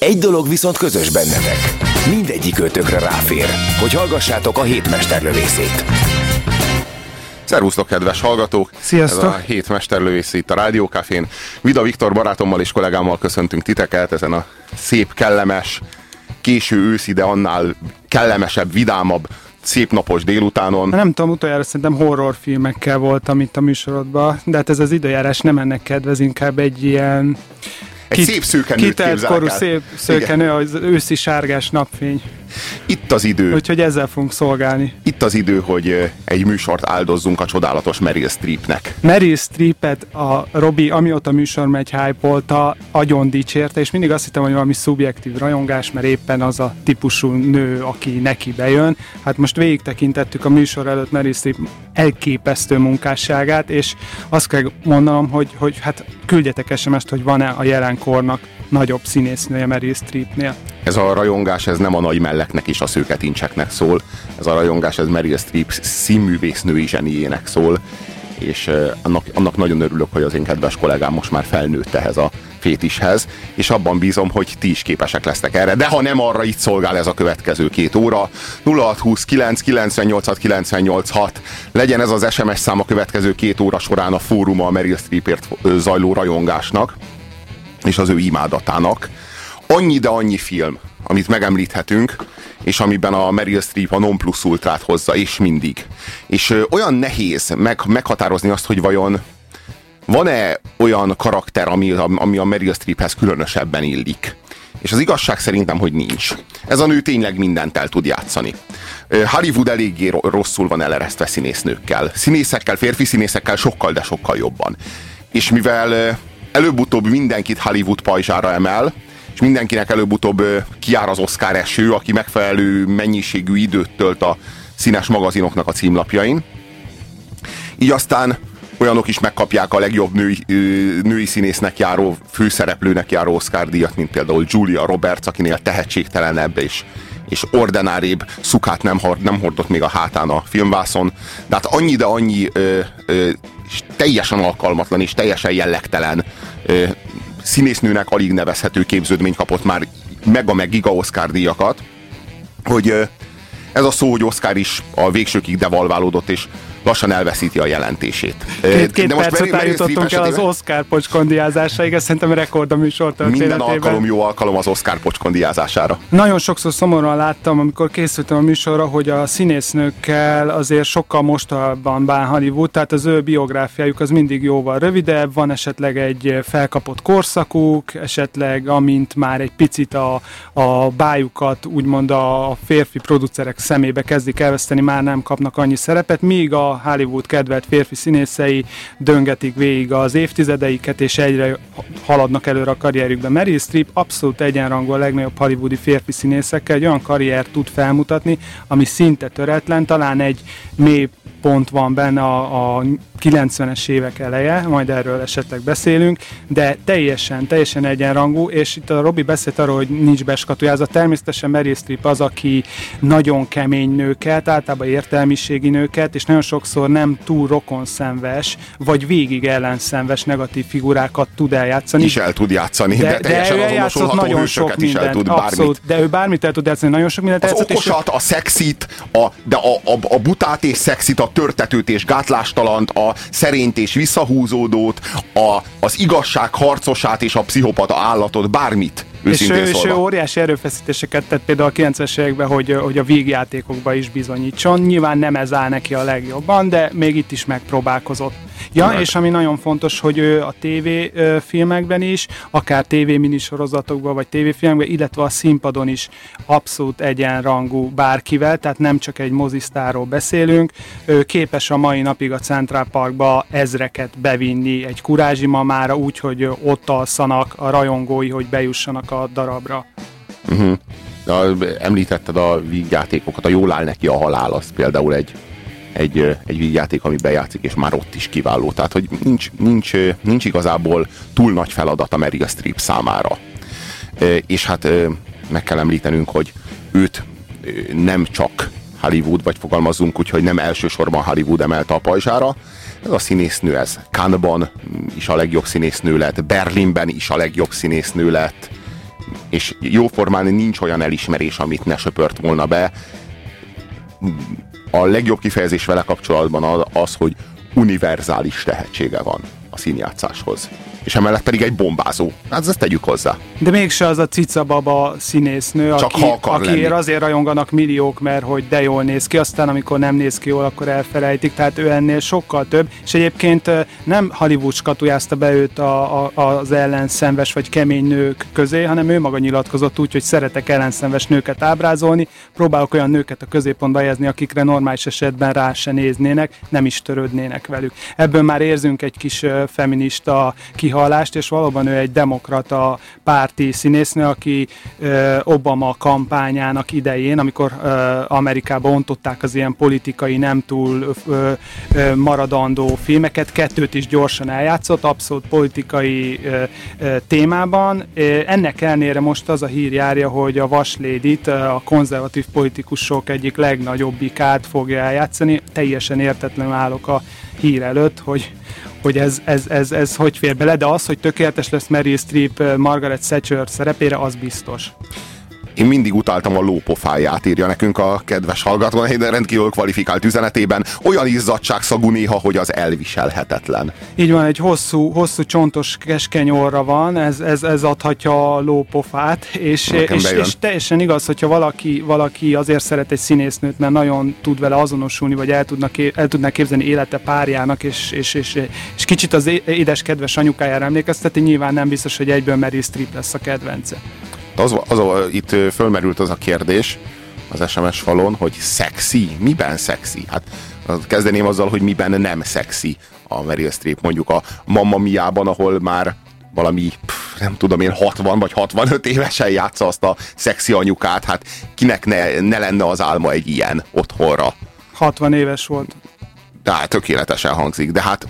Egy dolog viszont közös bennetek. Mindegyik ötökre ráfér, hogy hallgassátok a hétmesterlövészét. Szervusztok, kedves hallgatók! Sziasztok! Ez a hét mesterlővész itt a Rádiókafén. Vida Viktor barátommal és kollégámmal köszöntünk titeket ezen a szép, kellemes, késő őszi, de annál kellemesebb, vidámabb, szép napos délutánon. Nem tudom, utoljára szerintem horrorfilmekkel voltam itt a műsorodban, de hát ez az időjárás nem ennek kedvez, inkább egy ilyen Egy szép szőkenőt kitelt korú el. szép szőkenő, az őszi sárgás napfény. Itt az idő, Úgyhogy ezzel fogunk szolgálni. itt az idő, hogy egy műsort áldozzunk a csodálatos Meryl Streepnek. Meryl Streepet a Robi, amióta műsor megy, hype agyon dicsérte, és mindig azt hittem, hogy valami szubjektív rajongás, mert éppen az a típusú nő, aki neki bejön. Hát most végig tekintettük a műsor előtt Meryl Streep elképesztő munkásságát, és azt kell mondanom, hogy, hogy hát küldjetek SMS-t, hogy van-e a jelenkornak nagyobb színésznője Meryl Streepnél. Ez a rajongás, ez nem a nagy melleknek és a szőketincseknek szól. Ez a rajongás, ez Meryl Streep színművésznői zseniének szól. És annak, annak nagyon örülök, hogy az én kedves kollégám most már felnőtt ehhez a fétishez, és abban bízom, hogy ti is képesek lesztek erre. De ha nem arra, itt szolgál ez a következő két óra. 0629 98 98 6. Legyen ez az SMS szám a következő két óra során a fóruma a Meryl Streepért zajló rajongásnak és az ő imádatának. Annyi, de annyi film, amit megemlíthetünk, és amiben a Meryl Streep a non plus ultrát hozza, és mindig. És ö, olyan nehéz meg, meghatározni azt, hogy vajon van-e olyan karakter, ami, ami a Meryl Streephez különösebben illik. És az igazság szerintem, hogy nincs. Ez a nő tényleg mindent el tud játszani. Hollywood eléggé ro- rosszul van eleresztve színésznőkkel. Színészekkel, férfi színészekkel sokkal, de sokkal jobban. És mivel előbb-utóbb mindenkit Hollywood pajzsára emel, és mindenkinek előbb-utóbb kiár az Oscar eső, aki megfelelő mennyiségű időt tölt a színes magazinoknak a címlapjain, így aztán olyanok is megkapják a legjobb női, női színésznek járó, főszereplőnek járó Oscar díjat, mint például Julia Roberts, akinél tehetségtelenebb és, és ordinárébb szukát nem, hord, nem hordott még a hátán a filmvászon. De hát annyi, de annyi ö, ö, és teljesen alkalmatlan és teljesen jellegtelen ö, színésznőnek alig nevezhető képződmény kapott már mega meg giga Oscar díjakat, hogy ö, ez a szó, hogy Oscar is a végsőkig devalválódott, és lassan elveszíti a jelentését. Két, két De most perc után jutottunk el az Oscar pocskondiázásaig, ez szerintem rekord a műsor Minden alkalom jó alkalom az Oscar pocskondiázására. Nagyon sokszor szomorúan láttam, amikor készültem a műsorra, hogy a színésznőkkel azért sokkal mostanában bán Hollywood, tehát az ő biográfiájuk az mindig jóval rövidebb, van esetleg egy felkapott korszakuk, esetleg amint már egy picit a, a bájukat úgymond a férfi producerek szemébe kezdik elveszteni, már nem kapnak annyi szerepet, míg a Hollywood kedvelt férfi színészei döngetik végig az évtizedeiket, és egyre haladnak előre a karrierjükben. Meryl Streep abszolút egyenrangú a legnagyobb hollywoodi férfi színészekkel, egy olyan karriert tud felmutatni, ami szinte töretlen, talán egy mély pont van benne a, a 90-es évek eleje, majd erről esetleg beszélünk, de teljesen, teljesen egyenrangú, és itt a Robi beszélt arról, hogy nincs beskatujázat. Természetesen Meryl Streep az, aki nagyon kemény nőket, általában értelmiségi nőket, és nagyon sokszor nem túl rokonszenves, vagy végig ellenszenves negatív figurákat tud eljátszani. Is el tud játszani, de, de teljesen ő eljátszott azonosolható nagyon sok hősöket is el mindent, tud bármit. abszolút, de ő bármit el tud játszani, nagyon sok mindent Az eljátszott, és okosat, a szexit, a, de a, a, a butát és szexit, a törtetőt és gátlástalant, a szerényt és visszahúzódót, a, az igazság harcosát és a pszichopata állatot, bármit. És ő, és ő óriási erőfeszítéseket tett például a 90-es években, hogy, hogy a vígjátékokba is bizonyítson. Nyilván nem ez áll neki a legjobban, de még itt is megpróbálkozott. Ja, Meg. és ami nagyon fontos, hogy ő a TV filmekben is, akár TV minisorozatokban, vagy TV filmekben, illetve a színpadon is abszolút egyenrangú bárkivel, tehát nem csak egy mozisztáról beszélünk. Ő képes a mai napig a Central Parkba ezreket bevinni egy kurázsi mamára, úgy, hogy ott alszanak a rajongói, hogy bejussanak a darabra. a, említetted a vígjátékokat, a jól áll neki a halál, az például egy, egy, egy vígjáték, ami bejátszik, és már ott is kiváló. Tehát, hogy nincs, nincs, nincs igazából túl nagy feladat a Meryl Streep számára. És hát meg kell említenünk, hogy őt nem csak Hollywood, vagy fogalmazunk úgy, hogy nem elsősorban Hollywood emelte a pajzsára, ez a színésznő, ez Cannes-ban is a legjobb színésznő lett, Berlinben is a legjobb színésznő lett, és jóformán nincs olyan elismerés, amit ne söpört volna be. A legjobb kifejezés vele kapcsolatban az, hogy univerzális tehetsége van a színjátszáshoz és emellett pedig egy bombázó. Hát ezt tegyük hozzá. De mégse az a cica baba színésznő, Csak aki, akiért lenni. azért rajonganak milliók, mert hogy de jól néz ki, aztán amikor nem néz ki jól, akkor elfelejtik, tehát ő ennél sokkal több, és egyébként nem Hollywood skatujázta be őt a, a, az ellenszenves vagy kemény nők közé, hanem ő maga nyilatkozott úgy, hogy szeretek ellenszenves nőket ábrázolni, próbálok olyan nőket a középpontba helyezni, akikre normális esetben rá se néznének, nem is törődnének velük. Ebből már érzünk egy kis feminista kihalást, és valóban ő egy demokrata párti színésznő, aki Obama kampányának idején, amikor ö, Amerikában ontották az ilyen politikai, nem túl maradandó filmeket, kettőt is gyorsan eljátszott, abszolút politikai témában. Ennek ellenére most az a hír járja, hogy a Vaslédit a konzervatív politikusok egyik legnagyobbikát fogja eljátszani. Teljesen értetlenül állok a hír előtt, hogy hogy ez, ez, ez, ez hogy fér bele, de az, hogy tökéletes lesz Meryl Streep Margaret Thatcher szerepére, az biztos. Én mindig utáltam a lópofáját, írja nekünk a kedves hallgató, de rendkívül kvalifikált üzenetében. Olyan izzadságszagú néha, hogy az elviselhetetlen. Így van, egy hosszú, hosszú csontos keskeny orra van, ez, ez, ez adhatja a lópofát, és, Nekem és, bejön. és teljesen igaz, hogyha valaki, valaki azért szeret egy színésznőt, mert nagyon tud vele azonosulni, vagy el, tudnak, el tudná képzelni élete párjának, és, és, és, és kicsit az édes kedves anyukájára emlékezteti, nyilván nem biztos, hogy egyből Meryl Streep lesz a kedvence. Az, az, az, itt fölmerült az a kérdés az SMS falon, hogy szexi? Miben szexi? Hát kezdeném azzal, hogy miben nem szexi a Meryl Streep. Mondjuk a Mamma Mia-ban, ahol már valami, pff, nem tudom én, 60 vagy 65 évesen játsza azt a szexi anyukát, hát kinek ne, ne lenne az álma egy ilyen otthonra? 60 éves volt. De hát tökéletesen hangzik, de hát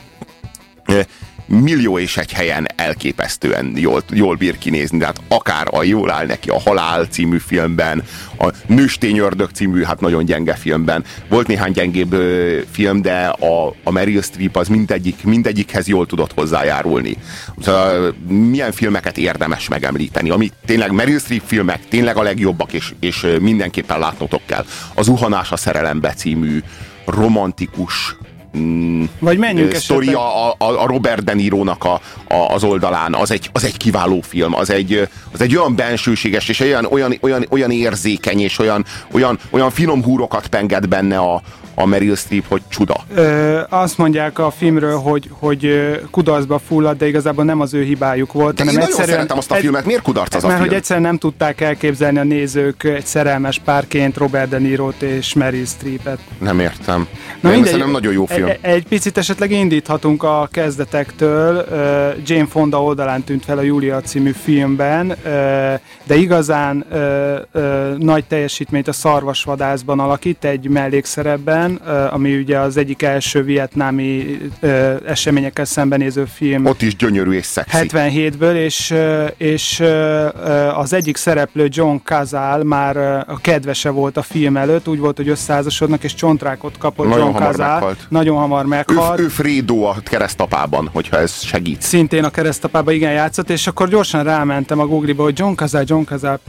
millió és egy helyen elképesztően jól, jól bír kinézni, de hát akár a Jól áll neki a Halál című filmben, a Nőstény ördög című, hát nagyon gyenge filmben. Volt néhány gyengébb ö, film, de a, a Meryl Streep az mindegyik, mindegyikhez jól tudott hozzájárulni. Szóval, milyen filmeket érdemes megemlíteni, ami tényleg Meryl Streep filmek, tényleg a legjobbak, és, és mindenképpen látnotok kell. Az Uhanás a szerelembe című romantikus mm, Vagy menjünk sztoria a, a, a Robert De Niro-nak a, a, az oldalán, az egy, az egy kiváló film, az egy, az egy olyan bensőséges, és olyan, olyan, olyan, olyan érzékeny, és olyan, olyan, olyan finom húrokat penged benne a, a Meryl Streep, hogy csuda. Ö, azt mondják a filmről, hogy, hogy kudarcba fullad, de igazából nem az ő hibájuk volt. De én nagyon szeretem azt a filmet, miért kudarc az a mert film? hogy egyszerűen nem tudták elképzelni a nézők egy szerelmes párként Robert De Niro-t és Meryl Streepet. Nem értem. Na mindegy, szerintem nagyon jó film. Egy, egy picit esetleg indíthatunk a kezdetektől. Jane Fonda oldalán tűnt fel a Julia című filmben, de igazán nagy teljesítményt a Szarvasvadászban alakít egy mellékszerepben, ö, ami ugye az egyik első vietnámi eseményekkel szembenéző film. Ott is gyönyörű és szexi. 77-ből, és, és az egyik szereplő John Cazal már a kedvese volt a film előtt, úgy volt, hogy összeházasodnak, és csontrákot kapott Nagyon John Cazal. meghalt. Nagyon hamar Ő, meghalt. ő Fredo a keresztapában, hogyha ez segít. Szintén a keresztapába igen játszott, és akkor gyorsan rámentem a Google-ba, hogy John Cazal, John Cazal,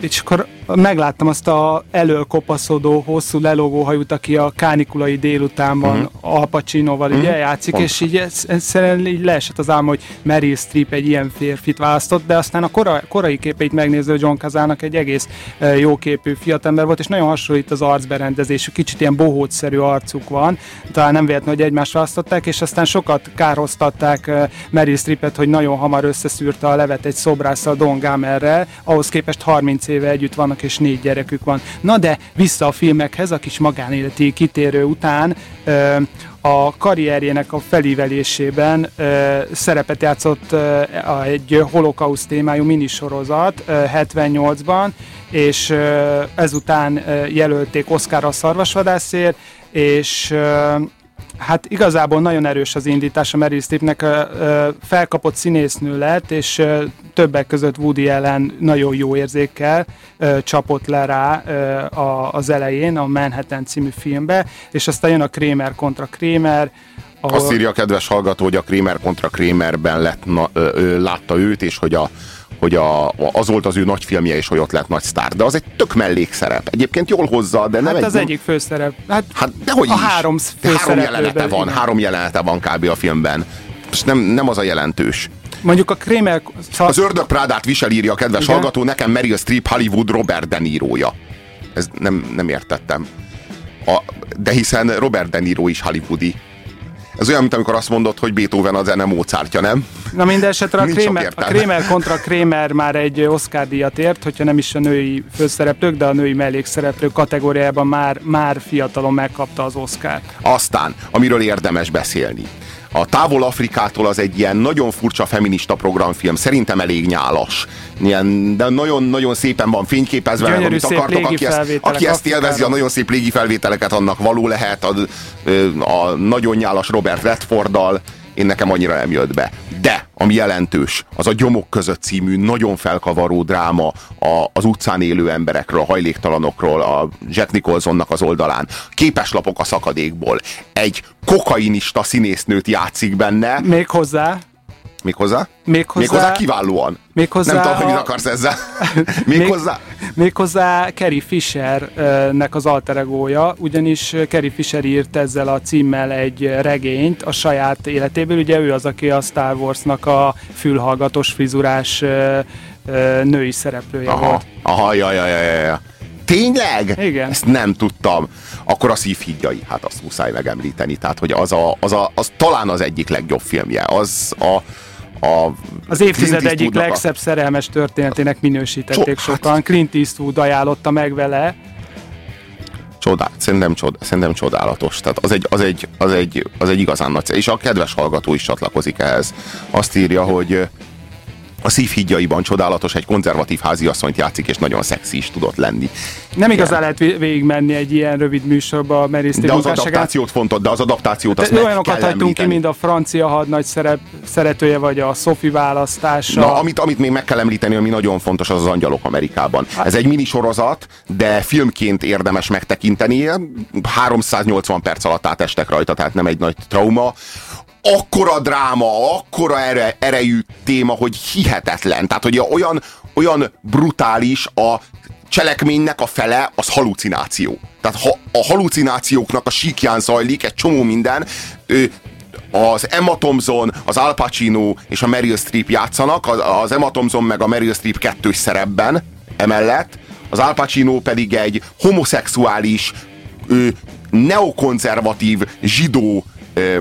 és akkor megláttam azt a elölkopaszodó, hosszú lelógó hajút, aki a kánikulai délutánban uh-huh. Al Pacinoval uh-huh. ugye játszik, Pont. és így egyszerűen így leesett az álma, hogy Meryl Streep egy ilyen férfit választott, de aztán a kora, korai képeit megnéző John Cazalnak egy egész eh, jóképű fiatalember volt, és nagyon hasonlít az arcberendezésük, kicsit ilyen bohótszerű arcuk van, talán nem véletlenül, hogy egymást választották, és aztán sokat kárhoztatták eh, Meryl Streepet, hogy nagyon hamar összeszűrte a levet egy szobrásszal Don Gamerrel, ahhoz képest 30 éve együtt vannak, és négy gyerekük van. Na de vissza a filmekhez, a kis magánéleti kitérő után, ö, a karrierjének a felívelésében ö, szerepet játszott ö, egy holokauszt témájú minisorozat ö, 78-ban, és ö, ezután ö, jelölték Oscar a szarvasvadászért, és ö, Hát igazából nagyon erős az indítás a Meryl Streepnek, felkapott színésznő lett, és többek között Woody Allen nagyon jó érzékkel csapott le rá a, az elején a Manhattan című filmbe, és aztán jön a Kramer kontra Kramer, ahol... Azt írja a kedves hallgató, hogy a Kramer kontra Kramerben lett, na, ö, ö, látta őt, és hogy a hogy a, az volt az ő nagy filmje, és hogy ott lett nagy sztár. De az egy tök mellékszerep. Egyébként jól hozza, de nem Hát egy... az egyik főszerep. Hát, Hát dehogy a is. három három jelenete van, igen. három jelenete van kb. a filmben. És nem, nem az a jelentős. Mondjuk a Kramer... Szóval Az ördög Prádát visel, írja a kedves Igen. hallgató, nekem Meryl Streep Hollywood Robert De Niroja. Ez nem, nem értettem. A, de hiszen Robert De Niro is hollywoodi. Ez olyan, mint amikor azt mondod, hogy Beethoven a zene Mozartja, nem? Na minden esetre a Kramer, a. Kramer kontra Kramer már egy Oscar díjat ért, hogyha nem is a női főszereplők, de a női mellékszereplők kategóriában már, már fiatalon megkapta az Oscar. Aztán, amiről érdemes beszélni. A Távol Afrikától az egy ilyen nagyon furcsa feminista programfilm, szerintem elég nyálas. Ilyen, de nagyon-nagyon szépen van fényképezve, Gyönyörű, amit akartok, aki ezt, aki ezt élvezi, a nagyon szép légifelvételeket annak való lehet, a, a nagyon nyálas Robert Redforddal, én nekem annyira nem jött be. De, ami jelentős, az a Gyomok között című nagyon felkavaró dráma a, az utcán élő emberekről, a hajléktalanokról, a Jack Nicholsonnak az oldalán. Képeslapok a szakadékból. Egy kokainista színésznőt játszik benne, Még hozzá, méghozzá, Méghozzá- méghozzá kiválóan. Méghozzá nem tudom, hogy mit a- akarsz ezzel. méghozzá, Méghozzá Carrie Fishernek az alter egója, ugyanis Carrie Fisher írt ezzel a címmel egy regényt a saját életéből. Ugye ő az, aki a Star Warsnak a fülhallgatós frizurás női szereplője aha, volt. aha, ja, ja, ja, ja, ja. Tényleg? Igen. Ezt nem tudtam. Akkor a szívhídjai, hát azt muszáj megemlíteni. Tehát, hogy az, a, az, a, az talán az egyik legjobb filmje. Az a, a Az évtized egyik legszebb szerelmes történetének minősítették So- hát- sokan. Clint Eastwood ajánlotta meg vele. Csodál, szerintem, csod, szerintem csodálatos. Tehát az egy, az, egy, az, egy, az egy igazán nagy És a kedves hallgató is csatlakozik ehhez. Azt írja, hogy a szívhídjaiban csodálatos, egy konzervatív háziasszonyt játszik, és nagyon szexi is tudott lenni. Nem igazán lehet vé- végigmenni egy ilyen rövid műsorba Streep De az adaptációt fontos, de az adaptációt azt olyanokat hagytunk ki, mint a francia hadnagy szerep, szeretője, vagy a Sophie választása. Na, amit, amit még meg kell említeni, ami nagyon fontos, az az Angyalok Amerikában. Hát- Ez egy minisorozat, de filmként érdemes megtekinteni. 380 perc alatt átestek rajta, tehát nem egy nagy trauma. Akkora dráma, akkora ere, erejű téma, hogy hihetetlen. Tehát, hogy olyan, olyan brutális a cselekménynek a fele az halucináció. Tehát ha a halucinációknak a síkján zajlik egy csomó minden, ő, az Emma Thompson, az Al Pacino és a Meryl Streep játszanak, az, az Emma Thompson meg a Meryl Streep kettős szerepben emellett, az Al Pacino pedig egy homoszexuális, ö, neokonzervatív zsidó ö,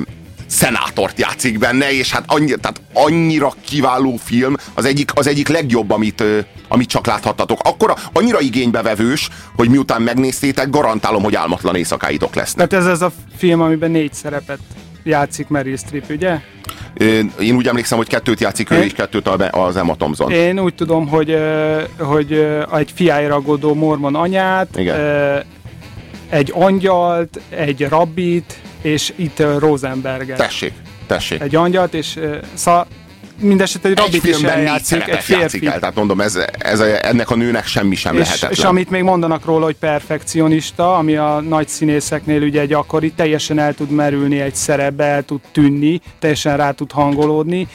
szenátort játszik benne, és hát annyi, tehát annyira kiváló film, az egyik, az egyik legjobb, amit, amit csak láthattatok. Akkor annyira igénybevevős, hogy miután megnéztétek, garantálom, hogy álmatlan éjszakáitok lesznek. Tehát ez az a film, amiben négy szerepet játszik Meryl Streep, ugye? Én úgy emlékszem, hogy kettőt játszik ő, és kettőt az Emma Thompson. Én úgy tudom, hogy, hogy egy fiáira aggódó mormon anyát, Igen. egy angyalt, egy rabbit, és itt ö, Rosenberget. Tessék, tessék. Egy angyalt, és ö, mindesetre egy Egy rabbit is eljátszik, egy férfi. játszik el, tehát mondom, ez, ez a, ennek a nőnek semmi sem És, lehetetlen. és amit még mondanak róla, hogy perfekcionista, ami a nagy színészeknél ugye gyakori, teljesen el tud merülni egy szerepbe, el tud tűnni, teljesen rá tud hangolódni.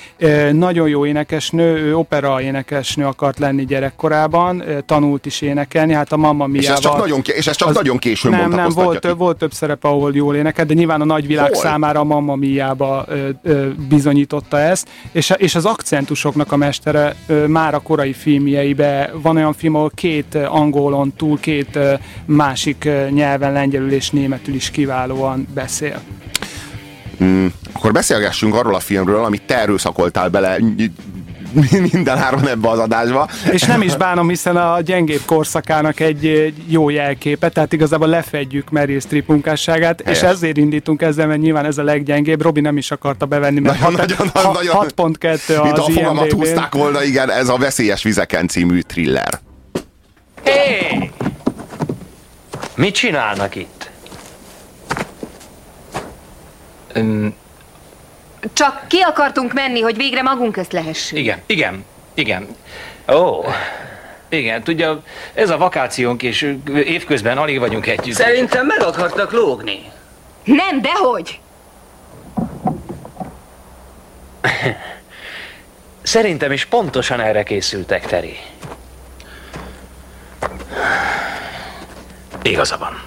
Nagyon jó énekesnő, ő opera énekesnő akart lenni gyerekkorában, tanult is énekelni, hát a Mamma és Mia-val... ez csak nagyon, és ez csak az- nagyon későn nem, nem, volt, több, volt több szerep, ahol jól énekel, de nyilván a nagyvilág Hol? számára a Mamma ö, bizonyította ezt, és, és az akcentusoknak a mestere már a korai filmjeibe van olyan film, ahol két angolon túl, két másik nyelven, lengyelül és németül is kiválóan beszél. Mm, akkor beszélgessünk arról a filmről, amit te erőszakoltál bele minden áron ebbe az adásba. És nem is bánom, hiszen a gyengébb korszakának egy jó jelképe, tehát igazából lefedjük Meryl Streep munkásságát, Helyes. és ezért indítunk ezzel, mert nyilván ez a leggyengébb. Robi nem is akarta bevenni, mert Nagyon, hat- nagyon, ha- nagyon- 6.2 Mint a az fogamat húzták volna, igen, ez a Veszélyes Vizeken című thriller. Hé! Mit csinálnak itt? Öm, Csak ki akartunk menni, hogy végre magunk közt lehessünk. igen, igen, igen. Ó, igen, tudja, ez a vakációnk, és évközben alig vagyunk együtt. Szerintem meg akartak lógni. Nem, dehogy! Szerintem is pontosan erre készültek, Teri. Igaza van.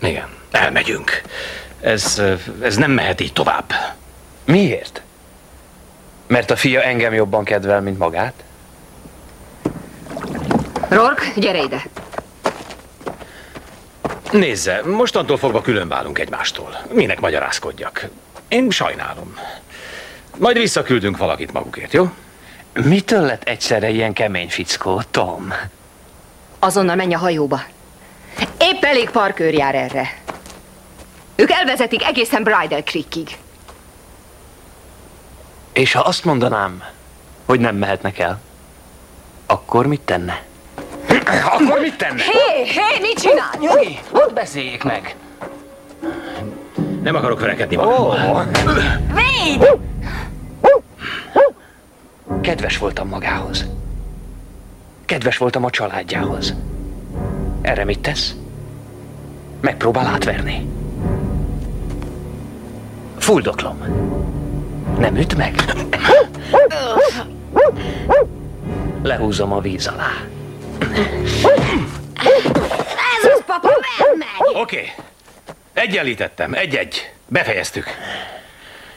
Igen, elmegyünk. Ez, ez nem mehet így tovább. Miért? Mert a fia engem jobban kedvel, mint magát? Rork, gyere ide. Nézze, mostantól fogva külön válunk egymástól. Minek magyarázkodjak? Én sajnálom. Majd visszaküldünk valakit magukért, jó? Mitől lett egyszerre ilyen kemény fickó, Tom? Azonnal menj a hajóba. Épp elég parkőr jár erre. Ők elvezetik egészen Bridal Creekig. És ha azt mondanám, hogy nem mehetnek el, akkor mit tenne? Akkor mit tenne? Hé, hé, mit csinál? Nyugi, hadd beszéljék meg. Nem akarok verekedni magammal. Véd! Kedves voltam magához. Kedves voltam a családjához. Erre mit tesz? Megpróbál átverni. Fuldoklom. Nem üt meg? Lehúzom a víz alá. Ez az, papa, meg! Oké. Okay. Egyenlítettem. Egy-egy. Befejeztük.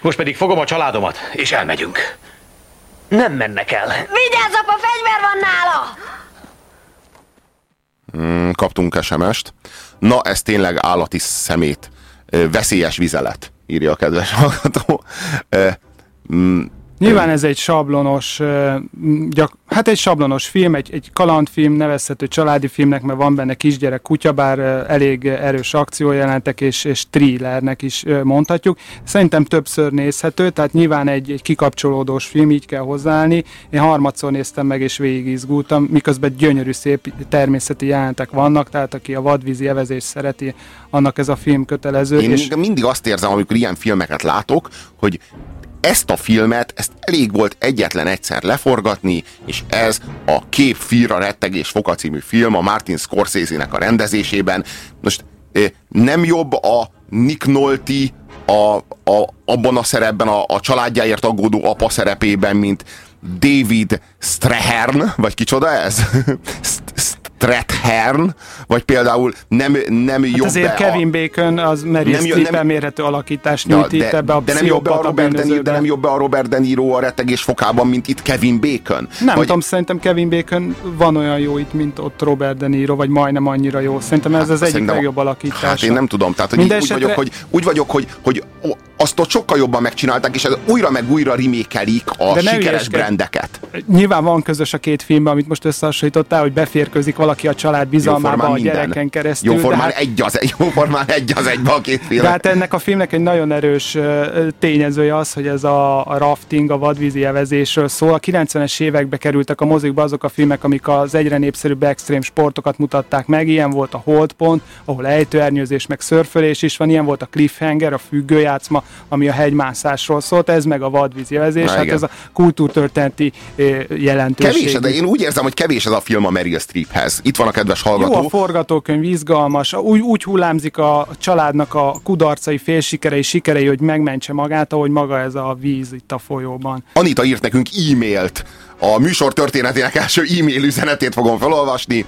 Most pedig fogom a családomat, és elmegyünk. Nem mennek el. Vigyázz, apa, fegyver van nála! Mm, Kaptunk SMS-t. Na, ez tényleg állati szemét. Veszélyes vizelet, írja a kedves hallgató. Nyilván ez egy sablonos, gyak, hát egy sablonos film, egy, egy kalandfilm, nevezhető családi filmnek, mert van benne kisgyerek kutya, bár elég erős akciójelentek és, és thrillernek is mondhatjuk. Szerintem többször nézhető, tehát nyilván egy, egy kikapcsolódós film, így kell hozzáállni. Én harmadszor néztem meg és végig izgultam, miközben gyönyörű szép természeti jelentek vannak, tehát aki a vadvízi evezést szereti, annak ez a film kötelező. Én és... mindig azt érzem, amikor ilyen filmeket látok, hogy ezt a filmet, ezt elég volt egyetlen egyszer leforgatni, és ez a Kép Fira rettegés foka című film a Martin Scorsese-nek a rendezésében. Most nem jobb a Nick Nolte a, a, abban a szerepben, a, a családjáért aggódó apa szerepében, mint David Strahern, vagy kicsoda ez? Strathern, vagy például nem, nem jobb Hát azért be a- Kevin Bacon az Meryl Streep mérhető alakítást nyújt Ja, itt ebbe a de nem jobb a Robert De de nem jobb a Robert De Niro a rettegés fokában, mint itt Kevin Bacon. Nem Vagy- tudom, szerintem Kevin Bacon van olyan jó itt, mint ott Robert De Niro, vagy majdnem annyira jó. Szerintem ez az egyik Hát legjobb alakítás. Hát én nem tudom, tehát hogy így, úgy Mindenesetre- vagyok, hogy, úgy vagyok, hogy, hogy azt ott sokkal jobban megcsinálták, és ez újra meg újra remékelik a De sikeres brandeket. Nyilván van közös a két filmben, amit most összehasonlítottál, hogy beférkőzik valaki a család bizalmába a minden. gyereken keresztül. Jóformán hát, egy az egy, jóformán egy az egybe a két film. de hát ennek a filmnek egy nagyon erős tényezője az, hogy ez a, a rafting, a vadvízi evezésről szól. A 90-es évekbe kerültek a mozikba azok a filmek, amik az egyre népszerűbb extrém sportokat mutatták meg. Ilyen volt a Holdpont, ahol ejtőernyőzés meg szörfölés is van, ilyen volt a Cliffhanger, a függőjátszma, ami a hegymászásról szólt, ez meg a vadvízi evezés. Na, hát igen. ez a kultúrtörténeti jelentőség. Kevés, de én úgy érzem, hogy kevés ez a film a Meryl Streephez. Itt van a kedves Jó hallgató. a forgatókönyv, izgalmas, úgy, úgy hullámzik a családnak a kudarcai, félsikerei, sikerei, hogy megmentse magát, ahogy maga ez a víz itt a folyóban. Anita írt nekünk e-mailt. A műsor történetének első e-mail üzenetét fogom felolvasni.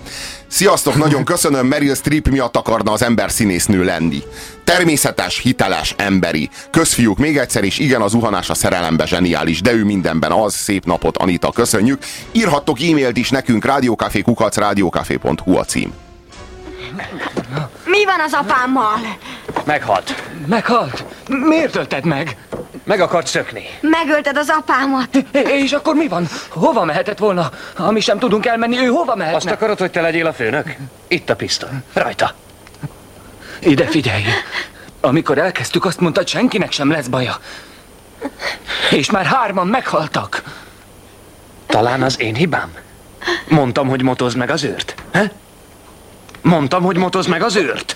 Sziasztok, nagyon köszönöm, Meryl Streep miatt akarna az ember színésznő lenni. Természetes, hiteles, emberi. Közfiúk még egyszer, és igen, az zuhanás a szerelembe zseniális, de ő mindenben az. Szép napot, Anita, köszönjük. Írhattok e-mailt is nekünk, rádiókafé.kukac, rádiókafé.hu a cím. Mi van az apámmal? Meghalt. Meghalt? Miért ölted meg? Meg akart szökni. Megölted az apámat. És akkor mi van? Hova mehetett volna? Ha mi sem tudunk elmenni, ő hova mehetne? Azt akarod, hogy te legyél a főnök? Itt a pisztoly. Rajta. Ide figyelj! Amikor elkezdtük, azt mondta, hogy senkinek sem lesz baja. És már hárman meghaltak. Talán az én hibám? Mondtam, hogy motozd meg az őrt. He? Mondtam, hogy motozd meg az őrt.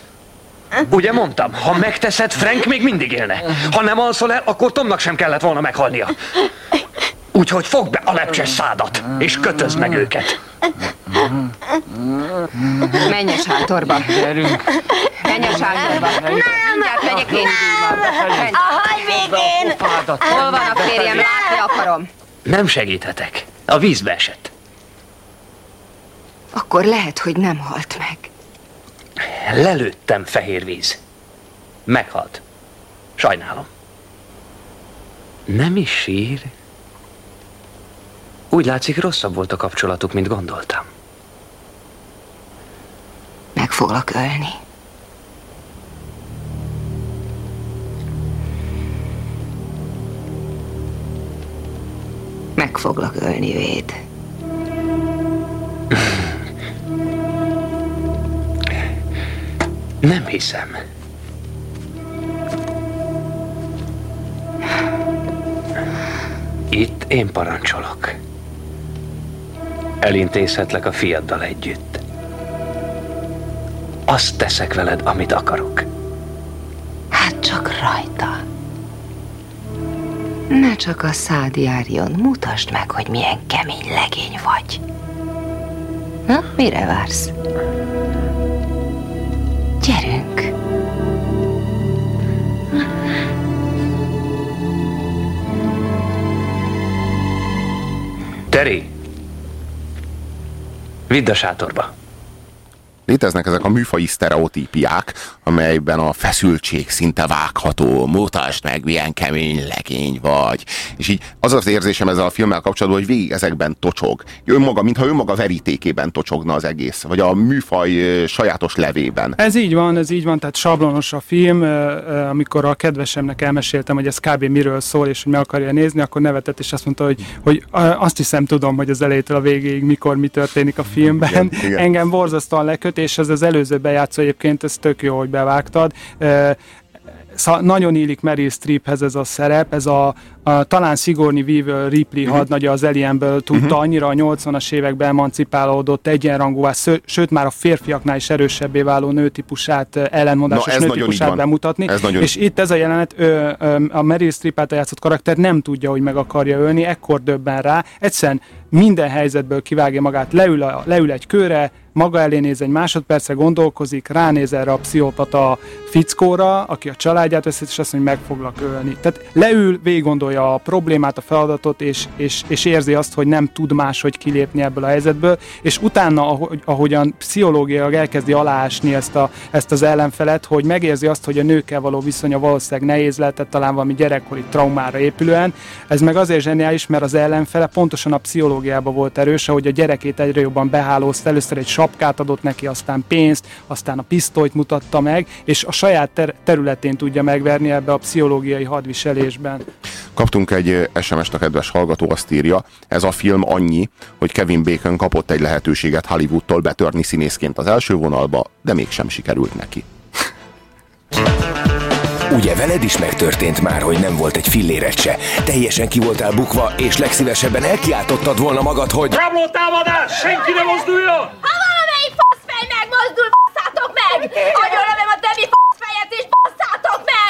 Ugye mondtam, ha megteszed, Frank még mindig élne. Ha nem alszol el, akkor Tomnak sem kellett volna meghalnia. Úgyhogy fogd be a lepcses szádat, és kötözd meg őket. Menj a sátorba. Gyerünk. Menj a sátorba. Mindjárt megyek én. Menj. A haj végén! Hol van a férjem? Látni akarom. Nem segíthetek. A vízbe esett. Akkor lehet, hogy nem halt meg. Lelőttem fehér víz. Meghalt. Sajnálom. Nem is sír. Úgy látszik, rosszabb volt a kapcsolatuk, mint gondoltam. Meg foglak ölni. Meg foglak ölni, Véd. Nem hiszem. Itt én parancsolok. Elintézhetlek a fiaddal együtt. Azt teszek veled, amit akarok. Hát csak rajta. Ne csak a szád járjon, mutasd meg, hogy milyen kemény legény vagy. Na, mire vársz? Gyerünk! Teri! Vidd a sátorba. Léteznek ezek a műfai sztereotípiák, amelyben a feszültség szinte vágható, mutasd meg, milyen kemény legény vagy. És így az az érzésem ezzel a filmmel kapcsolatban, hogy végig ezekben tocsog. Önmaga, mintha önmaga verítékében tocsogna az egész, vagy a műfaj sajátos levében. Ez így van, ez így van, tehát sablonos a film. Amikor a kedvesemnek elmeséltem, hogy ez kb. miről szól, és hogy meg akarja nézni, akkor nevetett, és azt mondta, hogy, hogy azt hiszem tudom, hogy az elejétől a végéig mikor mi történik a filmben. Igen, igen. Engem borzasztóan leköt, és ez az előző bejátszó egyébként, ez tök jó, hogy bevágtad. Szóval nagyon illik Meryl Streephez ez a szerep, ez a, a talán Sigourney Weaver Ripley uh-huh. hadnagya az Alienből tudta uh-huh. annyira a 80-as években emancipálódott egyenrangúvá, szö- sőt már a férfiaknál is erősebbé váló nőtípusát, ellenmondásos Na, nőtípusát bemutatni. Ez és itt ez a jelenet, ö, ö, a Meryl Streep által játszott karakter nem tudja, hogy meg akarja ölni, ekkor döbben rá, egyszerűen minden helyzetből kivágja magát, leül, a, leül egy kőre, maga elé néz egy másodperce, gondolkozik, ránéz erre a pszichopata fickóra, aki a családját veszít, és azt mondja, hogy meg foglak ölni. Tehát leül, végig gondolja a problémát, a feladatot, és, és, és érzi azt, hogy nem tud máshogy kilépni ebből a helyzetből, és utána, ahogy, ahogyan pszichológiailag elkezdi aláásni ezt, a, ezt az ellenfelet, hogy megérzi azt, hogy a nőkkel való viszonya valószínűleg nehéz lehetett, talán valami gyerekkori traumára épülően. Ez meg azért zseniális, mert az ellenfele pontosan a pszichológiában volt erős, ahogy a gyerekét egyre jobban behálózta, először egy sapkát adott neki, aztán pénzt, aztán a pisztolyt mutatta meg, és a saját ter- területén tudja megverni ebbe a pszichológiai hadviselésben. Kaptunk egy ö, SMS-t a kedves hallgató, azt írja, ez a film annyi, hogy Kevin Bacon kapott egy lehetőséget Hollywoodtól betörni színészként az első vonalba, de mégsem sikerült neki. Ugye veled is megtörtént már, hogy nem volt egy filléret se. Teljesen ki voltál bukva, és legszívesebben elkiáltottad volna magad, hogy... Rabló támadás! Senki ne mozduljon! Ha valamelyik faszfej megmozdul, basszátok meg! Agyonlövöm a többi faszfejet, és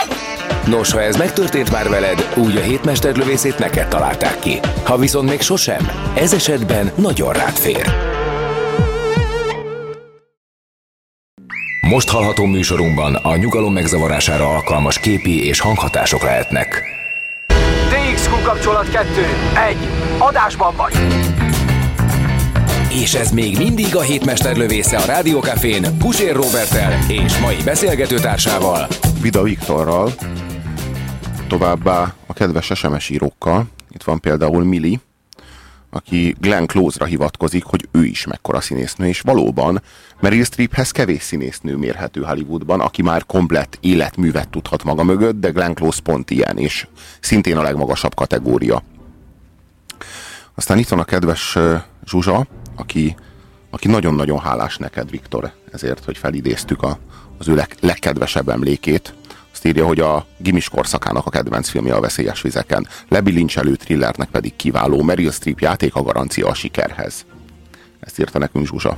meg! Nos, ha ez megtörtént már veled, úgy a hétmesterlövészét neked találták ki. Ha viszont még sosem, ez esetben nagyon rád fér. Most hallható műsorunkban a nyugalom megzavarására alkalmas képi és hanghatások lehetnek. DXQ kapcsolat 2. 1. Adásban vagy. És ez még mindig a hétmesterlövésze a Rádiókafén Pusér Robertel és mai beszélgetőtársával. Vida Viktorral, továbbá a kedves SMS írókkal. Itt van például Mili, aki Glenn Close-ra hivatkozik, hogy ő is mekkora színésznő, és valóban Meryl Streephez kevés színésznő mérhető Hollywoodban, aki már komplett életművet tudhat maga mögött, de Glenn Close pont ilyen, és szintén a legmagasabb kategória. Aztán itt van a kedves Zsuzsa, aki, aki nagyon-nagyon hálás neked, Viktor, ezért, hogy felidéztük a, az ő leg, legkedvesebb emlékét. Azt írja, hogy a gimis korszakának a kedvenc filmje a Veszélyes vizeken, lebilincselő thrillernek pedig kiváló Meryl Streep játék a garancia a sikerhez. Ezt írta nekünk Zsuzsa.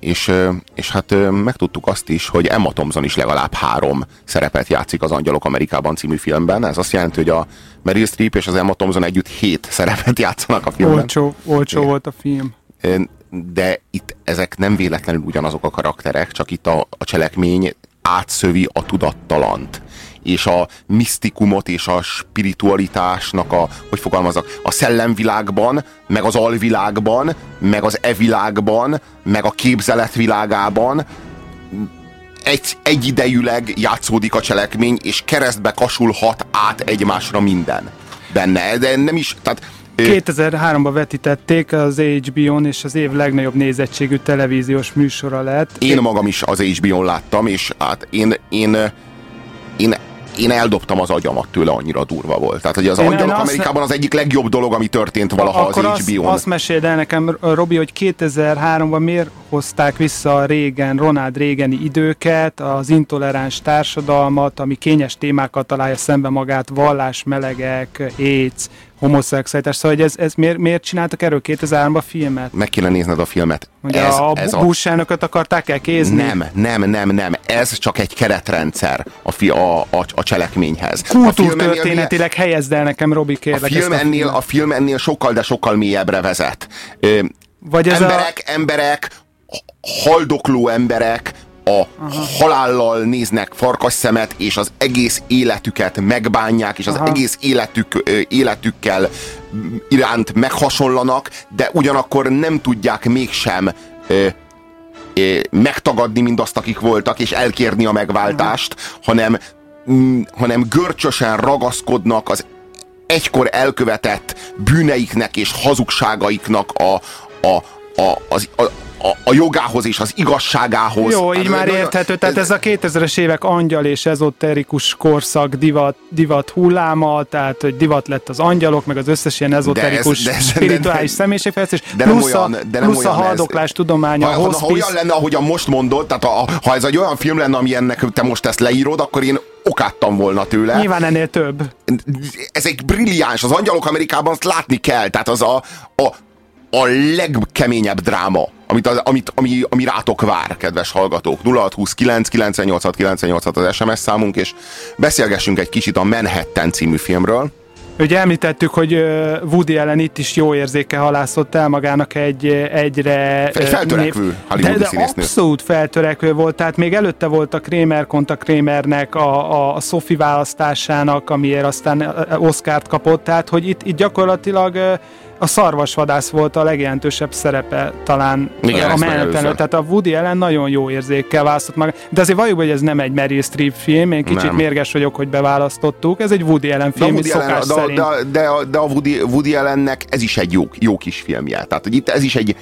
És, és hát megtudtuk azt is, hogy Emma Thompson is legalább három szerepet játszik az Angyalok Amerikában című filmben. Ez azt jelenti, hogy a Meryl Streep és az Emma Thompson együtt hét szerepet játszanak a filmben. Olcsó, olcsó volt a film. De itt ezek nem véletlenül ugyanazok a karakterek, csak itt a, a cselekmény átszövi a tudattalant és a misztikumot és a spiritualitásnak a, hogy fogalmazok, a szellemvilágban, meg az alvilágban, meg az evilágban, meg a képzeletvilágában egy, egyidejűleg játszódik a cselekmény, és keresztbe kasulhat át egymásra minden benne. De nem is, tehát 2003-ban vetítették az HBO-n, és az év legnagyobb nézettségű televíziós műsora lett. Én magam is az HBO-n láttam, és hát én, én, én én eldobtam az agyamat tőle, annyira durva volt. Tehát, hogy az én Angyalok Amerikában az egyik legjobb dolog, ami történt valaha Akkor az HBO-n. Azt, azt meséld el nekem, Robi, hogy 2003-ban miért hozták vissza a régen, Ronald régeni időket, az intoleráns társadalmat, ami kényes témákat találja szembe magát, vallás, melegek, AIDS, homoszexualitás. Szóval hogy ez, ez miért, miért csináltak erről 2003-ban filmet? Meg kéne nézned a filmet. Hogy ez, a, ez Bush a... akarták elkézni? Nem, nem, nem, nem. Ez csak egy keretrendszer a, fi, a, a, a cselekményhez. Kultúrtörténetileg helyezd el nekem, Robi, kérlek. A film, ennél, a film ennél sokkal, de sokkal mélyebbre vezet. Ö, Vagy ez emberek, a... emberek, haldokló emberek, a Aha. halállal néznek farkas szemet, és az egész életüket megbánják, és az Aha. egész életük, életükkel iránt meghasonlanak, de ugyanakkor nem tudják mégsem ö, ö, megtagadni mindazt, akik voltak, és elkérni a megváltást, Aha. hanem, m, hanem görcsösen ragaszkodnak az egykor elkövetett bűneiknek és hazugságaiknak a, a, a, az, a, a, a jogához és az igazságához. Jó, így már érthető. Tehát ez a 2000-es évek angyal és ezoterikus korszak divat, divat hulláma, tehát hogy divat lett az angyalok, meg az összes ilyen ezoterikus, de ez, de, spirituális személyiségfejlesztés, de plusz, olyan, de nem plusz olyan a haldoklás ez, tudománya, ha, ha, ha olyan lenne, ahogyan most mondod, tehát a, ha ez egy olyan film lenne, ami ennek te most ezt leírod, akkor én okáttam volna tőle. Nyilván ennél több. Ez egy brilliáns, az Angyalok Amerikában azt látni kell, tehát az a, a, a legkeményebb dráma amit, amit, ami, ami rátok vár, kedves hallgatók. 0629 986 986 az SMS számunk, és beszélgessünk egy kicsit a Manhattan című filmről. Ugye említettük, hogy Woody Allen itt is jó érzéke halászott el magának egy egyre... Egy feltörekvő de, de abszolút feltörekvő volt, tehát még előtte volt a Kramer konta Kramernek a, a, a Sophie választásának, amiért aztán Oscárt kapott, tehát hogy itt, itt gyakorlatilag a szarvasvadász volt a legjelentősebb szerepe talán Igen, a menetelő. Tehát a Woody Allen nagyon jó érzékkel választott meg. De azért valljuk, hogy ez nem egy Meryl Streep film, én kicsit nem. mérges vagyok, hogy beválasztottuk. Ez egy Woody Allen film, de Woody Allen, de, de, de, de, a Woody, Woody Allennek ez is egy jó, jó kis filmje. Tehát, hogy itt ez is egy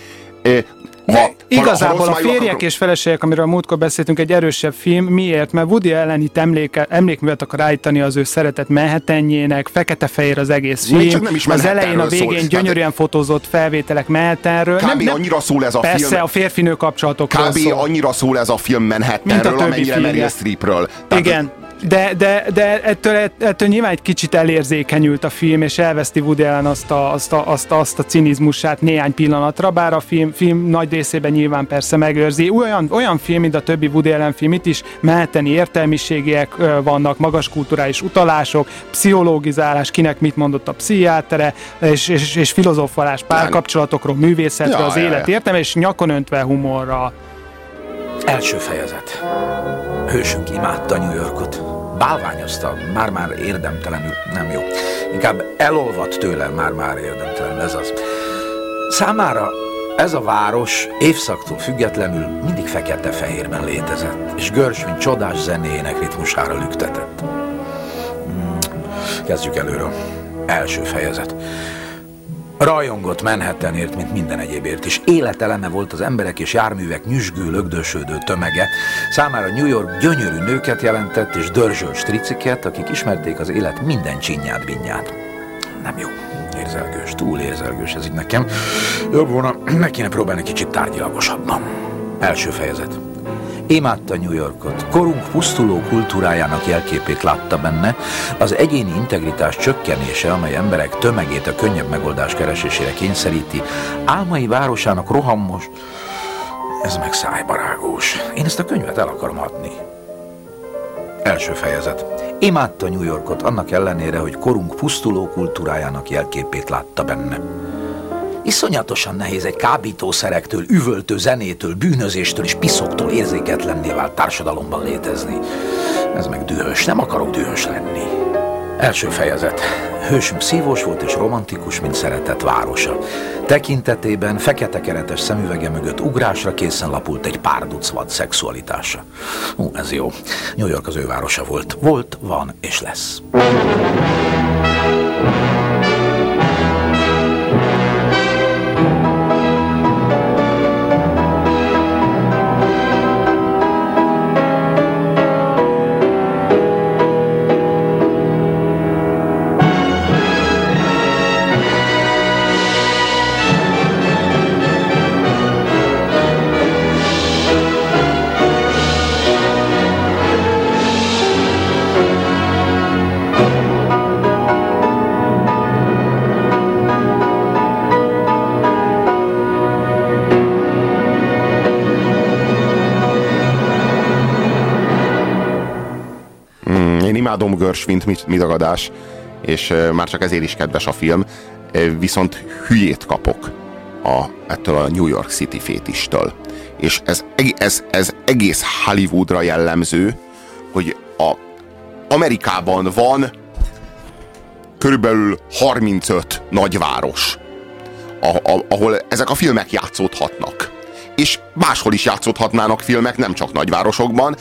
ha, Igazából a férjek és feleségek, amiről a múltkor beszéltünk, egy erősebb film. Miért? Mert Woody Allen itt emléke, emlékművet akar állítani az ő szeretett mehetenjének, fekete-fehér az egész film. Nem is az elején a végén szól, gyönyörűen fotózott felvételek Manhattanről. Kb. nem, nem, annyira szól ez a persze, film. Persze, a férfinő kapcsolatokról Kb. szól. annyira szól ez a film Manhattanről, amennyire Meryl Streepről. Igen. De, de, de ettől, ettől nyilván egy kicsit elérzékenyült a film, és elveszti Woody Allen azt a, azt a, azt a, azt a cinizmusát néhány pillanatra, bár a film, film nagy részében nyilván persze megőrzi. Olyan, olyan film, mint a többi Woody Allen film, itt is meheteni értelmiségiek vannak, magas kulturális utalások, pszichológizálás, kinek mit mondott a pszichiátere, és, és, és filozofalás párkapcsolatokról, művészetről, ja, az ja, élet ja. értem, és nyakon öntve humorra. Első fejezet. Hősünk imádta New Yorkot. Bálványozta, már-már érdemtelenül, nem jó. Inkább elolvadt tőle, már-már érdemtelenül, ez az. Számára ez a város évszaktól függetlenül mindig fekete-fehérben létezett, és Gershwin csodás zenéjének ritmusára lüktetett. Hmm. Kezdjük előről. Első fejezet. Rajongott Manhattanért, mint minden egyébért, és életeleme volt az emberek és járművek nyüzsgő, lögdösödő tömege. Számára New York gyönyörű nőket jelentett, és dörzsölt striciket, akik ismerték az élet minden csinyát, binyát. Nem jó. Érzelgős, túl érzelgős ez így nekem. Jobb volna, meg kéne próbálni kicsit tárgyalagosabban. Első fejezet. Imádta New Yorkot. Korunk pusztuló kultúrájának jelképét látta benne, az egyéni integritás csökkenése, amely emberek tömegét a könnyebb megoldás keresésére kényszeríti, álmai városának rohamos... Ez meg szájbarágós. Én ezt a könyvet el akarom adni. Első fejezet. Imádta New Yorkot annak ellenére, hogy korunk pusztuló kultúrájának jelképét látta benne. Iszonyatosan nehéz egy kábítószerektől, üvöltő zenétől, bűnözéstől és piszoktól érzéketlenné vált társadalomban létezni. Ez meg dühös, nem akarok dühös lenni. Első fejezet. Hősünk szívós volt és romantikus, mint szeretett városa. Tekintetében fekete keretes szemüvege mögött ugrásra készen lapult egy pár ducvad szexualitása. Ú, ez jó. New York az ő városa volt. Volt, van és lesz. Én imádom Gershwint, midagadás, és már csak ezért is kedves a film, viszont hülyét kapok a, ettől a New York City fétistől. És ez, ez, ez egész Hollywoodra jellemző, hogy a Amerikában van körülbelül 35 nagyváros, ahol ezek a filmek játszódhatnak. És máshol is játszódhatnának filmek, nem csak nagyvárosokban,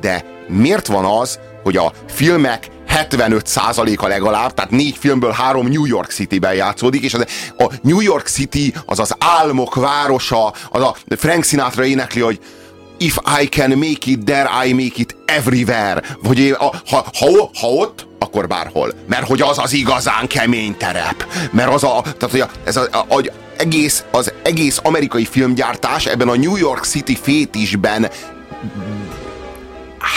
de miért van az, hogy a filmek 75%-a legalább, tehát négy filmből három New York City-ben játszódik, és az, a New York City az az álmok városa, az a Frank Sinatra énekli, hogy If I can make it there, I make it everywhere. Vagy ha, ha, ha ott, akkor bárhol. Mert hogy az az igazán kemény terep. Mert az a, tehát hogy a, ez a, a, a, egész, az egész amerikai filmgyártás ebben a New York City fétisben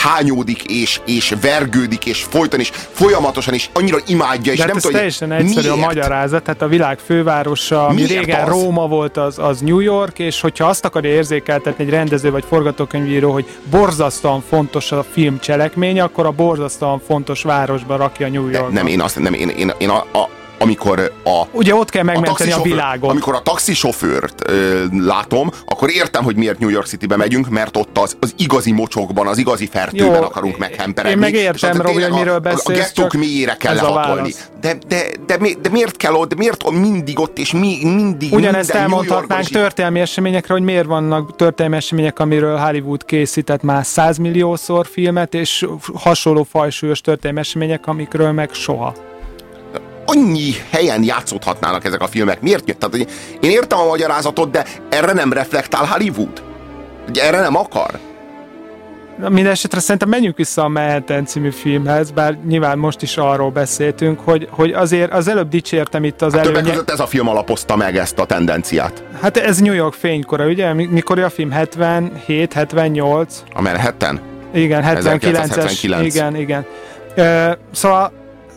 hányódik, és, és vergődik, és folyton, és folyamatosan, és annyira imádja, és De nem hát ez tudja, teljesen egyszerű a magyarázat, tehát a világ fővárosa, ami Miért régen az? Róma volt, az, az New York, és hogyha azt akarja érzékeltetni egy rendező vagy forgatókönyvíró, hogy borzasztóan fontos a film cselekménye, akkor a borzasztóan fontos városba rakja New York. nem, én azt nem, én, én, én a, a, amikor a Ugye ott kell megmenteni a, taxisofőr- világot. Amikor a taxisofőrt ö, látom, akkor értem, hogy miért New York Citybe megyünk, mert ott az, az igazi mocsokban, az igazi fertőben Jó, akarunk meghemperegni. én meg és értem, az Robi, hogy miről a, beszélsz, A, a csak mélyére kell a lehatolni. De, de, de, mi- de, miért kell ott, de miért mindig ott, és mi, mindig Ugyanezt elmondhatnánk történelmi eseményekre, hogy miért vannak történelmi események, amiről Hollywood készített már 100 milliószor filmet, és hasonló fajsúlyos történelmi események, amikről meg soha. Annyi helyen játszódhatnának ezek a filmek. Miért? Tehát, hogy én értem a magyarázatot, de erre nem reflektál Hollywood. Ugye erre nem akar. Mindenesetre szerintem menjünk vissza a Manhattan című filmhez, bár nyilván most is arról beszéltünk, hogy, hogy azért az előbb dicsértem itt az Hát többek előnye. között ez a film alapozta meg ezt a tendenciát. Hát ez New York fénykora, ugye? Mi- Mikor a film 77, 78? A Manhattan? Igen, 79-es. 1979. Igen, igen. Ö, szóval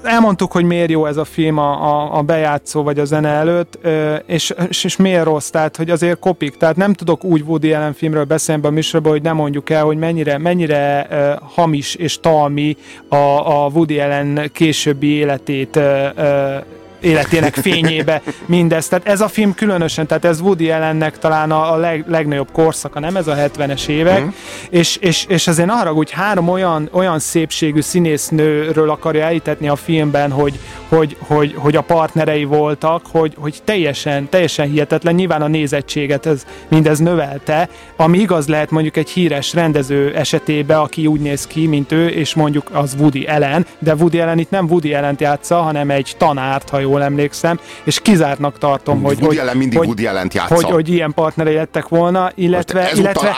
elmondtuk, hogy miért jó ez a film a, a, a bejátszó vagy a zene előtt, és, és, és miért rossz, tehát hogy azért kopik, tehát nem tudok úgy Woody Allen filmről beszélni ebben a műsorban, hogy nem mondjuk el, hogy mennyire, mennyire ö, hamis és talmi a, a Woody Allen későbbi életét ö, ö, életének fényébe mindez. Tehát ez a film különösen, tehát ez Woody Allennek talán a, a leg, legnagyobb korszaka, nem ez a 70-es évek, mm. és, és, és azért ne haragudj, három olyan, olyan szépségű színésznőről akarja elítetni a filmben, hogy, hogy, hogy, hogy a partnerei voltak, hogy, hogy teljesen, teljesen hihetetlen, nyilván a nézettséget ez mindez növelte, ami igaz lehet mondjuk egy híres rendező esetében, aki úgy néz ki, mint ő, és mondjuk az Woody Allen, de Woody Allen itt nem Woody Allen játsza, hanem egy tanárt, ha jól emlékszem, és kizártnak tartom, hogy, Woody hogy, mindig hogy, játsza. hogy, hogy ilyen partnerei lettek volna, illetve, Ezúttal, illetve,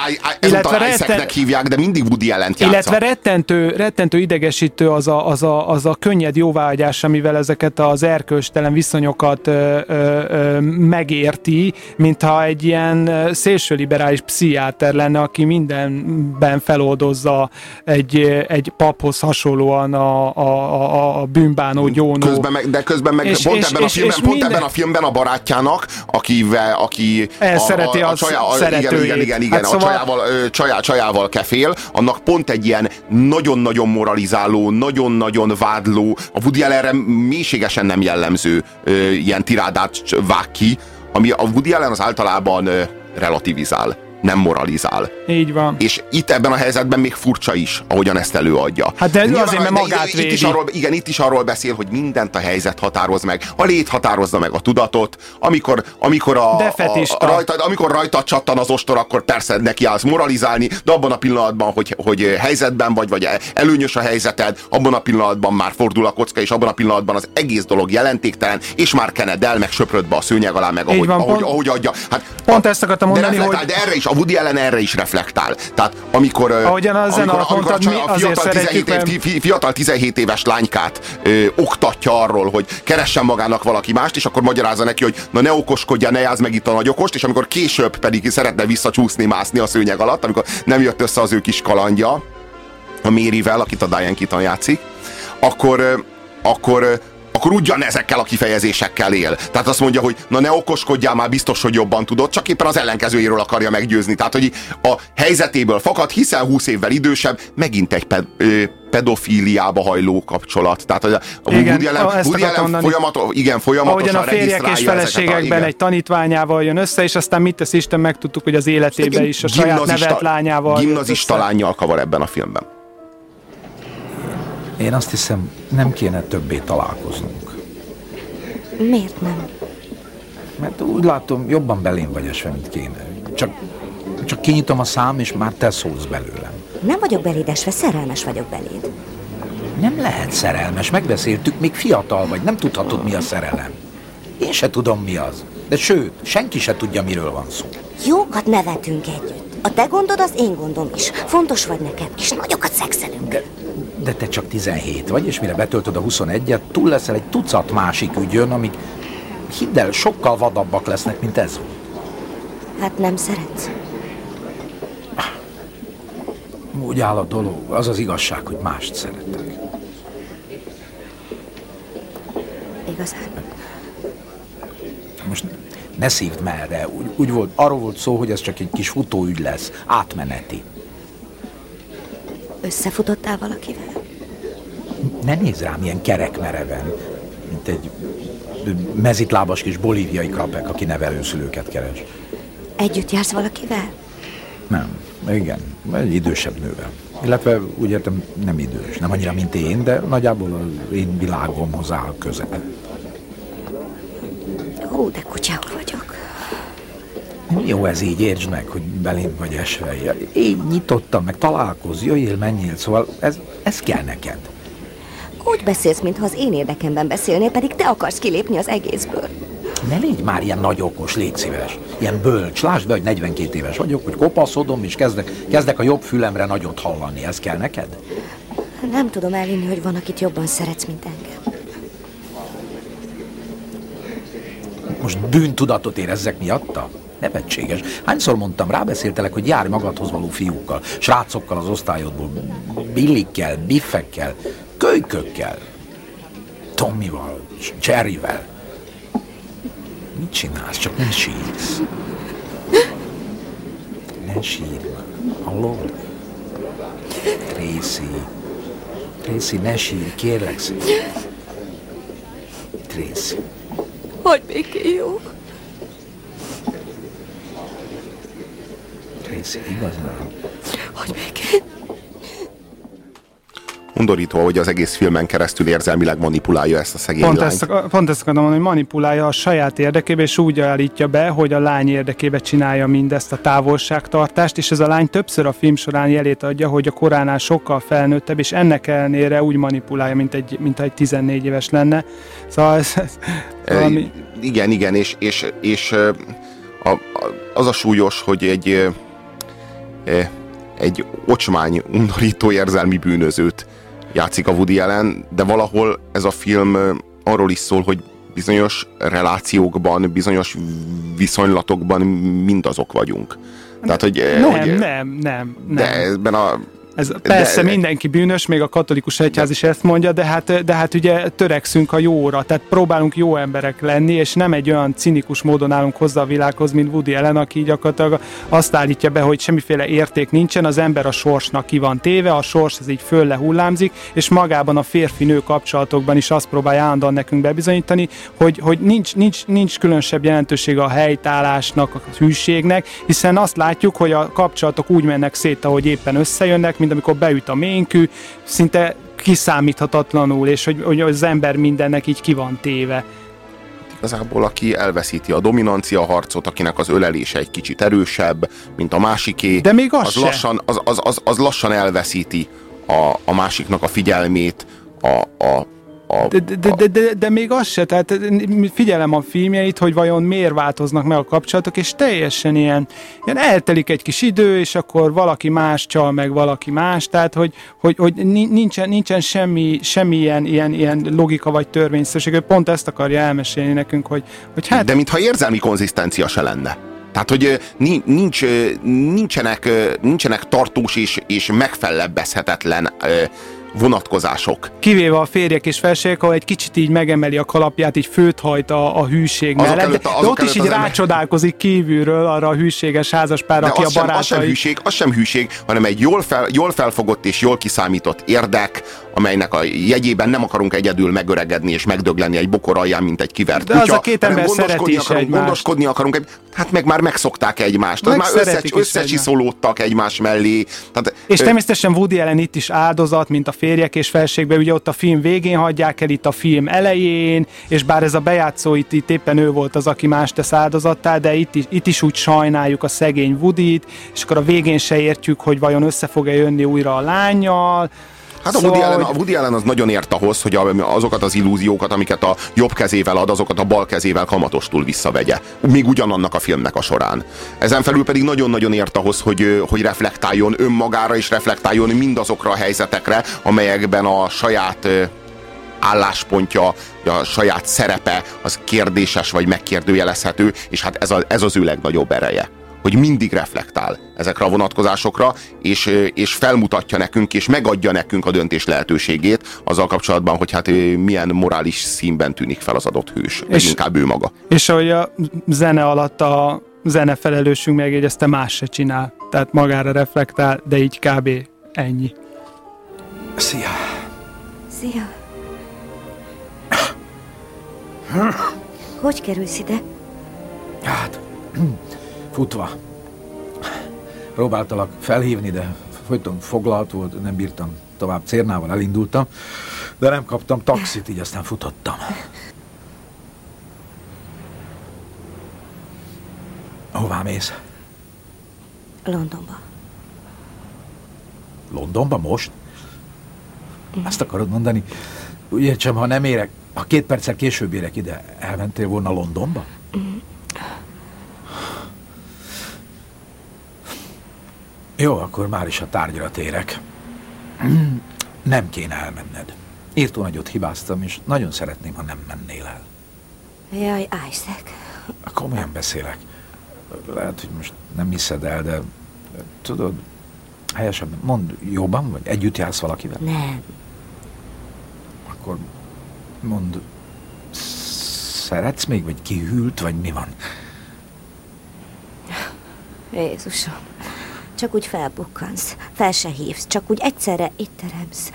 ezúttal illetve retten, hívják, de mindig Woody játsza. illetve rettentő, rettentő idegesítő az a, az, a, az a könnyed jóváhagyás, amivel ezeket az erkölcstelen viszonyokat ö, ö, ö, megérti, mintha egy ilyen ö, szélsőliberális pszichiáter lenne, aki mindenben feloldozza egy, egy paphoz hasonlóan a, a, a, a bűnbánó gyónó. Közben meg, de közben meg És- pont, és- ebben, a és- filmben, és pont minden- ebben a filmben a barátjának, akivel, aki Elszereti az csajá, a, igen, szeretőjét. igen, igen, igen Hát a szóval- csajával, csajá, csajával kefél, annak pont egy ilyen nagyon-nagyon moralizáló, nagyon-nagyon vádló, a Woody Allenre mélységesen nem jellemző ö, ilyen tirádát vág ki, ami a Woody Allen az általában ö, relativizál, nem moralizál. Így van. És itt ebben a helyzetben még furcsa is, ahogyan ezt előadja. Hát de Nyilván, azért, mert de magát itt, itt is arról, igen, itt is arról beszél, hogy mindent a helyzet határoz meg. A lét határozza meg a tudatot. Amikor, amikor, a, De a, a, rajta, amikor rajta csattan az ostor, akkor persze neki állsz moralizálni, de abban a pillanatban, hogy, hogy helyzetben vagy, vagy előnyös a helyzeted, abban a pillanatban már fordul a kocka, és abban a pillanatban az egész dolog jelentéktelen, és már kened el, meg söpröd be a szőnyeg alá, meg ahogy, van, ahogy, pont- ahogy adja. Hát, Pont ezt akartam de mondani, reflektál, hogy de erre is, a Woody Allen erre is reflektál. Tehát amikor, Ahogyan a amikor, mondtad, a, a fiatal, szeretjük, 17 év, mert- fiatal 17 éves lánykát ö, oktatja arról, hogy keressen magának valaki mást, és akkor magyarázza neki, hogy na ne okoskodja, ne játsz meg itt a nagyokost, és amikor később pedig szeretne visszacsúszni, mászni a szőnyeg alatt, amikor nem jött össze az ő kis kalandja, a Mérivel, akit a Diane Keaton játszik, akkor, akkor akkor ugyanezekkel a kifejezésekkel él. Tehát azt mondja, hogy na ne okoskodjál már, biztos, hogy jobban tudod, csak éppen az ellenkezőjéről akarja meggyőzni. Tehát, hogy a helyzetéből fakad, hiszen 20 évvel idősebb, megint egy ped, ö, pedofíliába hajló kapcsolat. Tehát a a Igen, Woody Allen, ezt Woody Allen mondani. folyamat, igen, folyamatosan Ahogyan a férjek és a- feleségekben igen. egy tanítványával jön össze, és aztán mit tesz Isten, megtudtuk, hogy az életében is a saját nevelt lányával Gimnazista lányjal kavar ebben a filmben. Én azt hiszem, nem kéne többé találkoznunk. Miért nem? Mert úgy látom, jobban belém vagy esve, mint kéne. Csak, csak kinyitom a szám, és már te szólsz belőlem. Nem vagyok beléd esve, szerelmes vagyok beléd. Nem lehet szerelmes, megbeszéltük, még fiatal vagy, nem tudhatod, mi a szerelem. Én se tudom, mi az. De sőt, senki se tudja, miről van szó. Jókat nevetünk együtt. A te gondod az én gondom is. Fontos vagy nekem, és nagyokat szexelünk. De, de te csak 17 vagy, és mire betöltöd a 21-et, túl leszel egy tucat másik ügyön, amik, hidd el, sokkal vadabbak lesznek, mint ez. Hát nem szeretsz. Úgy áll a dolog, az az igazság, hogy mást szeretek. Igazán. Most ne szívd merre, úgy, úgy volt, arról volt szó, hogy ez csak egy kis futóügy lesz, átmeneti. Összefutottál valakivel? Ne nézz rám ilyen kerekmereven, mint egy mezitlábas kis bolíviai krapek, aki nevelőszülőket keres. Együtt jársz valakivel? Nem, igen, egy idősebb nővel. Illetve úgy értem, nem idős, nem annyira, mint én, de nagyjából az én világomhoz áll közel. Hú, de kutyául vagyok. Jó ez így, értsd meg, hogy belém vagy esve. Én nyitottam, meg találkozz, jöjjél, menjél, szóval ez, ez kell neked. Úgy beszélsz, mintha az én érdekemben beszélnél, pedig te akarsz kilépni az egészből. Ne légy már ilyen nagy okos, légy szíves. Ilyen bölcs. Lásd be, hogy 42 éves vagyok, hogy kopaszodom, és kezdek, kezdek a jobb fülemre nagyot hallani. Ez kell neked? Nem tudom elhinni, hogy van, akit jobban szeretsz, mint engem. Most bűntudatot érezzek miatta? Nevetséges. Hányszor mondtam, rábeszéltelek, hogy járj magadhoz való fiúkkal, srácokkal az osztályodból, billikkel, biffekkel, kölykökkel, Tomival, Cherryvel. Mit csinálsz? Csak ne sírsz. Ne sírj már. Hallod? Tracy. Tracy, ne sírj, kérlek szépen. Tracy. Hogy békén jó? Tracy, igazán. Hogy békén? undorító, hogy az egész filmen keresztül érzelmileg manipulálja ezt a szegény Pont lányt. ezt, pont ezt akarom mondani, hogy manipulálja a saját érdekébe, és úgy állítja be, hogy a lány érdekébe csinálja mindezt a távolságtartást, és ez a lány többször a film során jelét adja, hogy a koránál sokkal felnőttebb, és ennek ellenére úgy manipulálja, mint egy, mint egy 14 éves lenne. Szóval ez, ez valami... Igen, igen, és, és, és a, a, az a súlyos, hogy egy egy ocsmány, undorító érzelmi bűnözőt játszik a Woody Allen, de valahol ez a film ö, arról is szól, hogy bizonyos relációkban, bizonyos viszonylatokban mindazok vagyunk. Tehát, hogy, ö, Nem, hogy nem, nem, nem. de ebben a Ez persze de- mindenki bűnös, még a katolikus egyház is ezt mondja, de hát, de hát ugye törekszünk a jóra, tehát próbálunk jó emberek lenni, és nem egy olyan cinikus módon állunk hozzá a világhoz, mint Woody Allen, aki gyakorlatilag azt állítja be, hogy semmiféle érték nincsen, az ember a sorsnak ki van téve, a sors az így föl hullámzik, és magában a férfi-nő kapcsolatokban is azt próbálja állandóan nekünk bebizonyítani, hogy, hogy nincs, nincs, nincs különösebb jelentősége a helytállásnak, a hűségnek, hiszen azt látjuk, hogy a kapcsolatok úgy mennek szét, ahogy éppen összejönnek, mint amikor beüt a ménkű, szinte kiszámíthatatlanul, és hogy, hogy az ember mindennek így ki van téve. igazából aki elveszíti a dominancia harcot, akinek az ölelése egy kicsit erősebb, mint a másiké. De még az az se. lassan, az, az, az, az lassan elveszíti a, a másiknak a figyelmét, a, a, a, De, de, de, de, még az se, tehát figyelem a filmjeit, hogy vajon miért változnak meg a kapcsolatok, és teljesen ilyen, ilyen eltelik egy kis idő, és akkor valaki más csal meg valaki más, tehát hogy, hogy, hogy ni- nincsen, nincsen semmi, semmi ilyen, ilyen, ilyen logika vagy törvényszerűség, ő pont ezt akarja elmesélni nekünk, hogy, hogy hát De mintha érzelmi konzisztencia se lenne. Tehát, hogy nincs, nincsenek, nincsenek tartós és, és megfellebbezhetetlen vonatkozások. kivéve a férjek és felségek, ahol egy kicsit így megemeli a kalapját, így főt hajt a, a hűség Azok mellett, előtt- de, de ott is így rácsodálkozik kívülről arra a hűséges házaspár, aki a az sem, barátai. az sem hűség, az sem hűség, hanem egy jól, fel, jól felfogott és jól kiszámított érdek, amelynek a jegyében nem akarunk egyedül megöregedni és megdögleni egy bokor alján, mint egy kivert De az kutya, a két ember gondoskodni akarunk, egymást. gondoskodni akarunk, hát meg már megszokták egymást, az Meg már össze, is összecsiszolódtak egymás mellé. Tehát, És ö, természetesen Woody Allen itt is áldozat, mint a férjek és felségben, ugye ott a film végén hagyják el, itt a film elején, és bár ez a bejátszó itt, itt éppen ő volt az, aki más tesz áldozattá, de itt is, itt is úgy sajnáljuk a szegény Woody-t, és akkor a végén se értjük, hogy vajon össze fog-e jönni újra a lányjal. Hát a Woody, Allen, a Woody Allen az nagyon ért ahhoz, hogy azokat az illúziókat, amiket a jobb kezével ad, azokat a bal kezével kamatostul visszavegye. Még ugyanannak a filmnek a során. Ezen felül pedig nagyon-nagyon ért ahhoz, hogy, hogy reflektáljon önmagára és reflektáljon mindazokra a helyzetekre, amelyekben a saját álláspontja, a saját szerepe az kérdéses vagy megkérdőjelezhető, és hát ez, a, ez az ő legnagyobb ereje hogy mindig reflektál ezekre a vonatkozásokra, és, és felmutatja nekünk, és megadja nekünk a döntés lehetőségét azzal kapcsolatban, hogy hát milyen morális színben tűnik fel az adott hős, vagy És- inkább ő maga. És ahogy a zene alatt a zene felelősünk megjegyezte, más se csinál. Tehát magára reflektál, de így kb. ennyi. Szia! Szia! Hogy kerülsz ide? Hát, futva. Próbáltalak felhívni, de folyton foglalt volt, nem bírtam tovább cérnával, elindultam, de nem kaptam taxit, így aztán futottam. Hová mész? Londonba. Londonba most? Azt akarod mondani, úgy értsem, ha nem érek, ha két perccel később érek ide, elmentél volna Londonba? Jó, akkor már is a tárgyra térek. Nem kéne elmenned. Írtó nagyot hibáztam, és nagyon szeretném, ha nem mennél el. Jaj, Isaac. Komolyan beszélek. Lehet, hogy most nem hiszed el, de tudod, helyesebben mondd, jobban vagy? Együtt jársz valakivel? Nem. Akkor mondd, szeretsz még, vagy kihűlt, vagy mi van? Jézusom csak úgy felbukkansz, fel se hívsz, csak úgy egyszerre itt teremsz.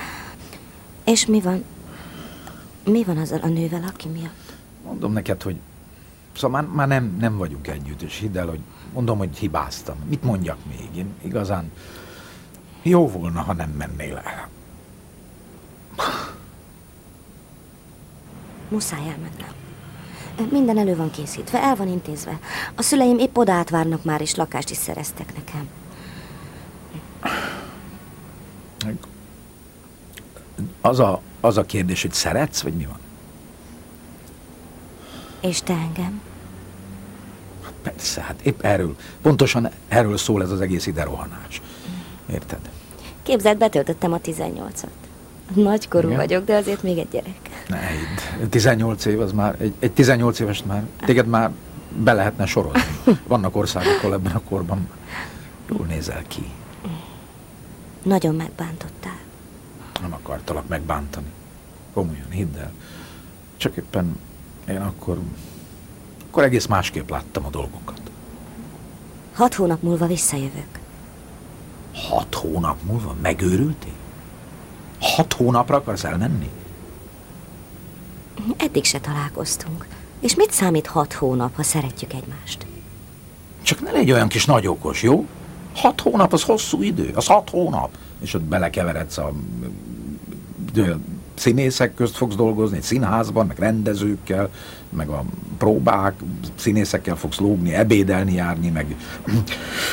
És mi van, mi van azzal a nővel, aki miatt? Mondom neked, hogy szóval már, már nem, nem vagyunk együtt, és hidd el, hogy mondom, hogy hibáztam. Mit mondjak még? Én igazán jó volna, ha nem mennél el. Muszáj elmennem. Minden elő van készítve, el van intézve. A szüleim épp oda átvárnak már, és lakást is szereztek nekem. Az a, az a kérdés, hogy szeretsz, vagy mi van? És te engem? Persze, hát épp erről, pontosan erről szól ez az egész ide rohanás. Érted? Képzeld, betöltöttem a 18-at. Nagykorú Igen? vagyok, de azért még egy gyerek. Ne, hidd. 18 év az már, egy, egy 18 éves már, téged már be lehetne sorozni. Vannak országok, ahol ebben a korban jól nézel ki. Nagyon megbántottál. Nem akartalak megbántani. Komolyan, hidd el. Csak éppen én akkor, akkor egész másképp láttam a dolgokat. Hat hónap múlva visszajövök. Hat hónap múlva megőrültél? Hat hónapra akarsz elmenni? Eddig se találkoztunk. És mit számít hat hónap, ha szeretjük egymást? Csak ne légy olyan kis nagyokos, jó? Hat hónap az hosszú idő, az hat hónap. És ott belekeveredsz a színészek közt fogsz dolgozni, egy színházban, meg rendezőkkel, meg a próbák, színészekkel fogsz lógni, ebédelni, járni, meg,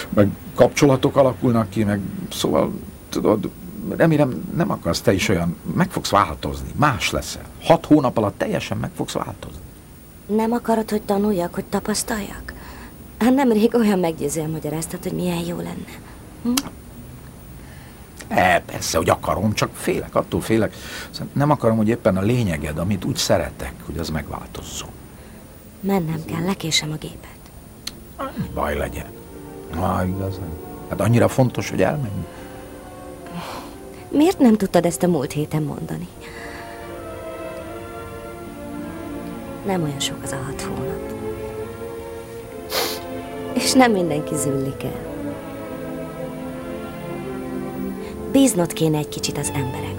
meg kapcsolatok alakulnak ki, meg szóval, tudod, remélem nem akarsz te is olyan, meg fogsz változni, más leszel. Hat hónap alatt teljesen meg fogsz változni. Nem akarod, hogy tanuljak, hogy tapasztaljak? Hát Nemrég olyan meggyőzően magyaráztad, hogy milyen jó lenne. Hm? E, persze, hogy akarom, csak félek, attól félek. Szóval nem akarom, hogy éppen a lényeged, amit úgy szeretek, hogy az megváltozzon. Mennem kell, lekésem a gépet. Mi baj legyen? Ha, igazán. Hát annyira fontos, hogy elmenj. Miért nem tudtad ezt a múlt héten mondani? Nem olyan sok az a hat hónap. És nem mindenki züllik el. Bíznod kéne egy kicsit az emberekbe.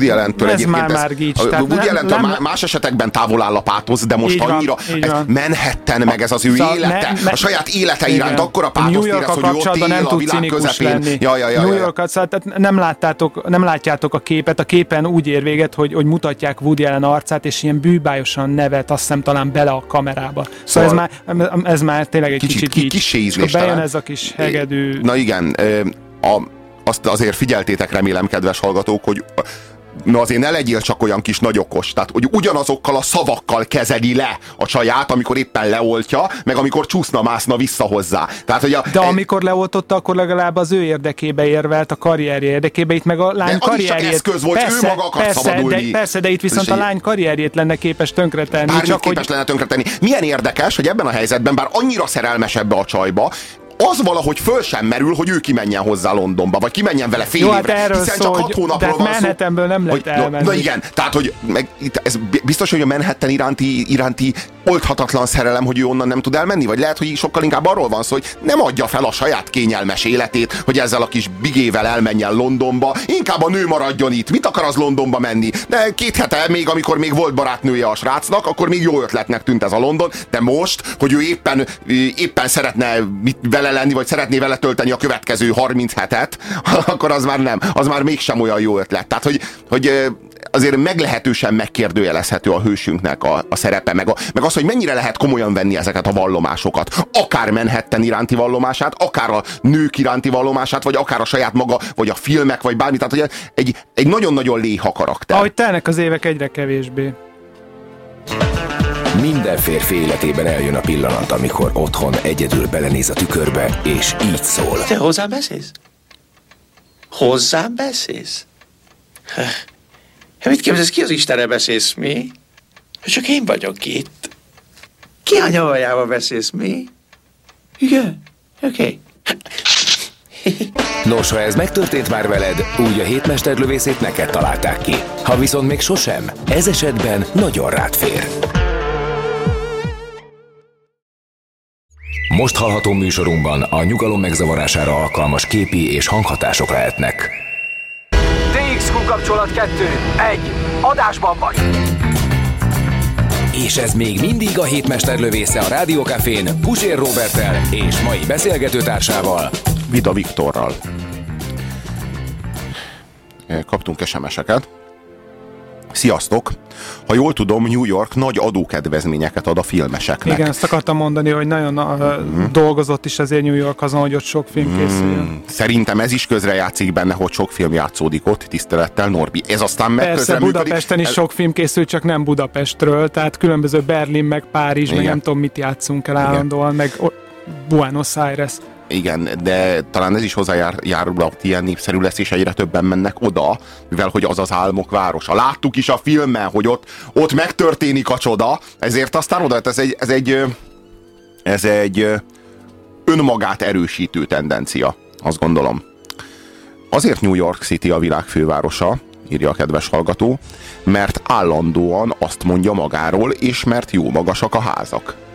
Woody Allen-től Ez egyébként már már gics, a Woody nem- nem- má- más esetekben távol áll a pátosz, de most van, annyira ez van. Manhattan, meg ez az ő Szóval élete, ne- ne- a saját élete Igen. iránt akkora pátoszt New érez, hogy ő ott nem a világ közepén. lenni. Ja, ja, ja, New ja. York, szóval tehát nem, láttátok, nem látjátok a képet, a képen úgy ér véget, hogy, hogy mutatják Woody Allen arcát, és ilyen bűbájosan nevet, azt hiszem talán bele a kamerába. Szóval, Szóval- ez, már, ez már tényleg egy Kicsit kicsit, ki- így. kissé És akkor ízléstelen. bejön ez a kis hegedű. Na igen, a, azt azért figyeltétek remélem, kedves hallgatók, hogy Na azért ne legyél csak olyan kis nagyokos, tehát hogy ugyanazokkal a szavakkal kezeli le a csaját, amikor éppen leoltja, meg amikor csúszna-mászna vissza hozzá. Tehát, hogy a, De amikor leoltotta, akkor legalább az ő érdekébe érvelt, a karrierje érdekébe, itt meg a lány az is csak karrierjét. eszköz volt, ő maga akart persze, szabadulni. De, persze, de itt viszont a lány karrierjét lenne képes tönkretenni. Bármit Csak képes hogy lenne tönkretenni. Milyen érdekes, hogy ebben a helyzetben, bár annyira szerelmes ebbe a csajba, az valahogy föl sem merül, hogy ő kimenjen hozzá Londonba, vagy kimenjen vele fél Jó, hát évre. erről hiszen szól, csak hat hónapról hát van szó. Nem lehet Hogy- na, elmenni. na igen, tehát hogy meg, itt, ez bi- biztos, hogy a Manhattan iránti, iránti oldhatatlan szerelem, hogy ő onnan nem tud elmenni, vagy lehet, hogy sokkal inkább arról van szó, hogy nem adja fel a saját kényelmes életét, hogy ezzel a kis bigével elmenjen Londonba, inkább a nő maradjon itt. Mit akar az Londonba menni? De két hete még, amikor még volt barátnője a srácnak, akkor még jó ötletnek tűnt ez a London, de most, hogy ő éppen, éppen szeretne mit vele lenni, vagy szeretné vele tölteni a következő 30 hetet, akkor az már nem, az már mégsem olyan jó ötlet. Tehát, hogy, hogy azért meglehetősen megkérdőjelezhető a hősünknek a, a szerepe, meg, a, meg az, hogy mennyire lehet komolyan venni ezeket a vallomásokat. Akár Manhattan iránti vallomását, akár a nők iránti vallomását, vagy akár a saját maga, vagy a filmek, vagy bármi. Tehát, hogy egy, egy nagyon-nagyon léha karakter. ahogy telnek az évek egyre kevésbé. Minden férfi életében eljön a pillanat, amikor otthon egyedül belenéz a tükörbe, és így szól. Te hozzám beszélsz? Hozzám beszélsz? Hát mit képzelsz, ki az Istenre beszélsz, mi? Csak én vagyok itt. Ki a nyavajába beszélsz, mi? Igen, oké. Okay. Nos, ha ez megtörtént már veled, úgy a hétmesterlövészét neked találták ki. Ha viszont még sosem, ez esetben nagyon rád fér. Most hallható műsorunkban a nyugalom megzavarására alkalmas képi és hanghatások lehetnek. TXQ kapcsolat 2. 1. Adásban vagy. És ez még mindig a hétmester lövésze a Rádiókafén Pusér Robertel és mai beszélgetőtársával Vida Viktorral. Kaptunk SMS-eket. Sziasztok! Ha jól tudom, New York nagy adókedvezményeket ad a filmeseknek. Igen, ezt akartam mondani, hogy nagyon uh, dolgozott is azért New York azon, hogy ott sok film készüljön. Mm, Szerintem ez is közrejátszik benne, hogy sok film játszódik ott, tisztelettel Norbi. Ez aztán meg Persze. Budapesten is sok film készül, csak nem Budapestről, tehát különböző Berlin, meg Párizs, meg Igen. nem tudom mit játszunk el állandóan, meg o- Buenos Aires. Igen, de talán ez is hozzájárul, hogy ilyen népszerű lesz, és egyre többen mennek oda, mivel hogy az az álmok városa. Láttuk is a filmben, hogy ott, ott megtörténik a csoda, ezért aztán oda, ez egy, ez egy, ez egy önmagát erősítő tendencia, azt gondolom. Azért New York City a világ fővárosa, írja a kedves hallgató, mert állandóan azt mondja magáról, és mert jó magasak a házak.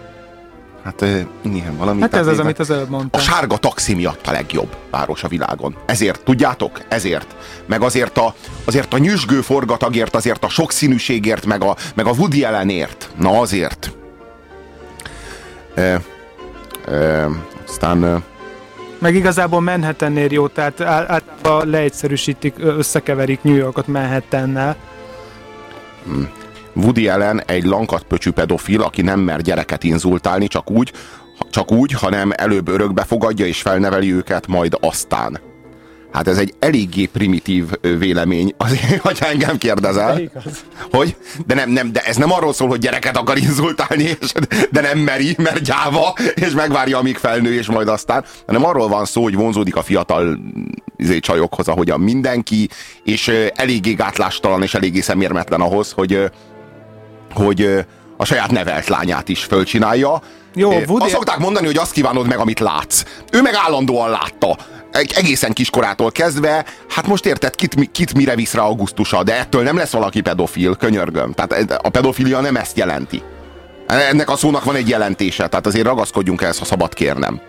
Hát igen, valami. Hát ez az, amit az előbb a mondtam. sárga taxi miatt a legjobb város a világon. Ezért, tudjátok? Ezért. Meg azért a, azért a nyüzsgő forgatagért, azért a sokszínűségért, meg a, meg a Woody Allenért. Na azért. E, e, aztán e, Meg igazából Manhattannél jó, tehát ál- általában leegyszerűsítik, összekeverik New Yorkot Manhattannel. Woody Allen egy lankatpöcsű pedofil, aki nem mer gyereket inzultálni, csak úgy, csak úgy, hanem előbb örökbe fogadja és felneveli őket, majd aztán. Hát ez egy eléggé primitív vélemény, azért, hogy engem kérdezel. Hogy? De, nem, nem, de ez nem arról szól, hogy gyereket akar inzultálni, és, de nem meri, mert gyáva, és megvárja, amíg felnő, és majd aztán, hanem arról van szó, hogy vonzódik a fiatal izé, csajokhoz, ahogyan mindenki, és eléggé gátlástalan, és eléggé szemérmetlen ahhoz, hogy, hogy a saját nevelt lányát is fölcsinálja. Jó, Woody- Azt szokták mondani, hogy azt kívánod meg, amit látsz. Ő meg állandóan látta. Egy- Egészen kiskorától kezdve, hát most érted, kit, kit mire visz rá augusztusa, de ettől nem lesz valaki pedofil, könyörgöm. Tehát a pedofilia nem ezt jelenti. Ennek a szónak van egy jelentése, tehát azért ragaszkodjunk ehhez, ha szabad kérnem.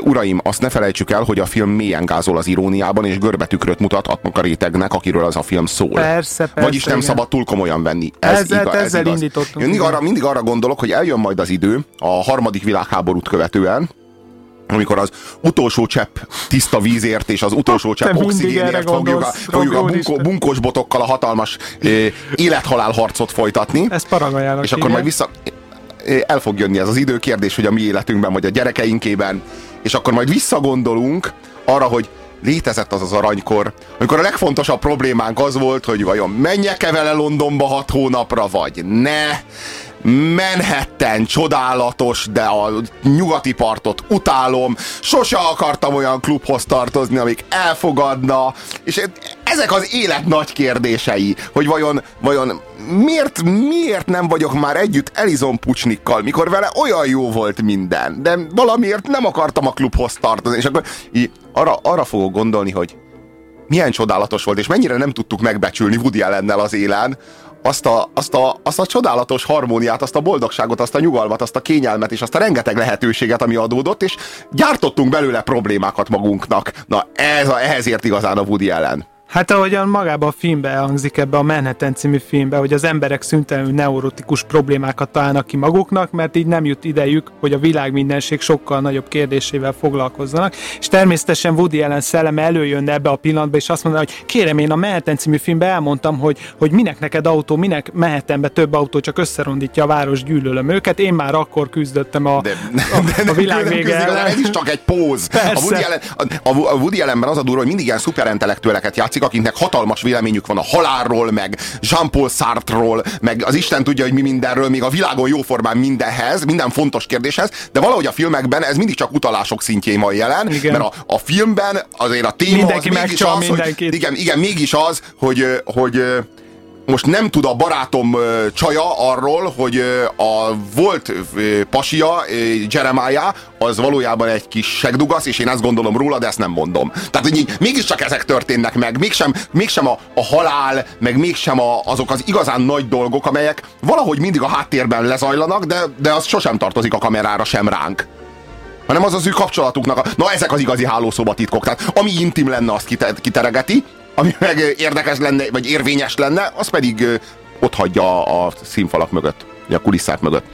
Uraim, azt ne felejtsük el, hogy a film mélyen gázol az iróniában, és görbetükröt mutat annak a rétegnek, akiről az a film szól. Persze, persze, Vagyis nem igen. szabad túl komolyan venni. Ezzel- ez ezzel igaz. indítottunk, Én mindig arra, mindig arra gondolok, hogy eljön majd az idő, a harmadik világháborút követően, amikor az utolsó csepp tiszta vízért és az utolsó csepp mindig oxigénért fogjuk a, fogjuk a úristen. bunkós botokkal a hatalmas élethalál harcot folytatni. Ez paragvajának És akkor majd vissza... El fog jönni ez az idő kérdés, hogy a mi életünkben, vagy a gyerekeinkében, és akkor majd visszagondolunk arra, hogy létezett az az aranykor, amikor a legfontosabb problémánk az volt, hogy vajon menjek-e vele Londonba hat hónapra, vagy ne. Manhattan csodálatos, de a nyugati partot utálom. Sose akartam olyan klubhoz tartozni, amik elfogadna. És ezek az élet nagy kérdései, hogy vajon, vajon miért, miért nem vagyok már együtt Elizon Pucsnikkal, mikor vele olyan jó volt minden, de valamiért nem akartam a klubhoz tartozni, és akkor így arra, arra fogok gondolni, hogy milyen csodálatos volt, és mennyire nem tudtuk megbecsülni Woody Allennel az élen, azt a, azt, a, azt a csodálatos harmóniát, azt a boldogságot, azt a nyugalmat, azt a kényelmet, és azt a rengeteg lehetőséget, ami adódott, és gyártottunk belőle problémákat magunknak. Na, ez a, ehhez ért igazán a Woody Allen. Hát ahogyan magában a filmbe elhangzik ebbe a Manhattan című filmbe, hogy az emberek szüntelenül neurotikus problémákat találnak ki maguknak, mert így nem jut idejük, hogy a világ mindenség sokkal nagyobb kérdésével foglalkozzanak. És természetesen Woody Allen szelleme előjönne ebbe a pillanatba, és azt mondaná, hogy kérem, én a Manhattan című filmben elmondtam, hogy, hogy minek neked autó, minek Manhattanbe több autó, csak összerondítja a város, gyűlölöm őket. Én már akkor küzdöttem a, a, a világ vége ellen. Ez is csak egy póz. A Persze. Woody, Allen, a, a Woody Allenben az a durva, hogy mindig ilyen szuperentelektüeleket játszik, akiknek hatalmas véleményük van a halálról, meg Jean-Paul Sartre-ról, meg az Isten tudja, hogy mi mindenről, még a világon jóformán mindenhez, minden fontos kérdéshez, de valahogy a filmekben ez mindig csak utalások szintjén van jelen, Igen. mert a, a filmben azért a téma Mindenki az mégis az, hogy, igen, igen, mégis az, hogy, hogy ö, most nem tud a barátom csaja arról, hogy a volt pasia, Jeremiah, az valójában egy kis segdugasz, és én ezt gondolom róla, de ezt nem mondom. Tehát, hogy így, mégiscsak ezek történnek meg, mégsem, mégsem a, a halál, meg mégsem a, azok az igazán nagy dolgok, amelyek valahogy mindig a háttérben lezajlanak, de, de az sosem tartozik a kamerára, sem ránk. hanem az az ő kapcsolatuknak. A... Na ezek az igazi hálószobatitkok. Tehát ami intim lenne, azt kite- kiteregeti, ami meg érdekes lenne, vagy érvényes lenne, az pedig ott hagyja a, színfalak mögött, a kulisszák mögött.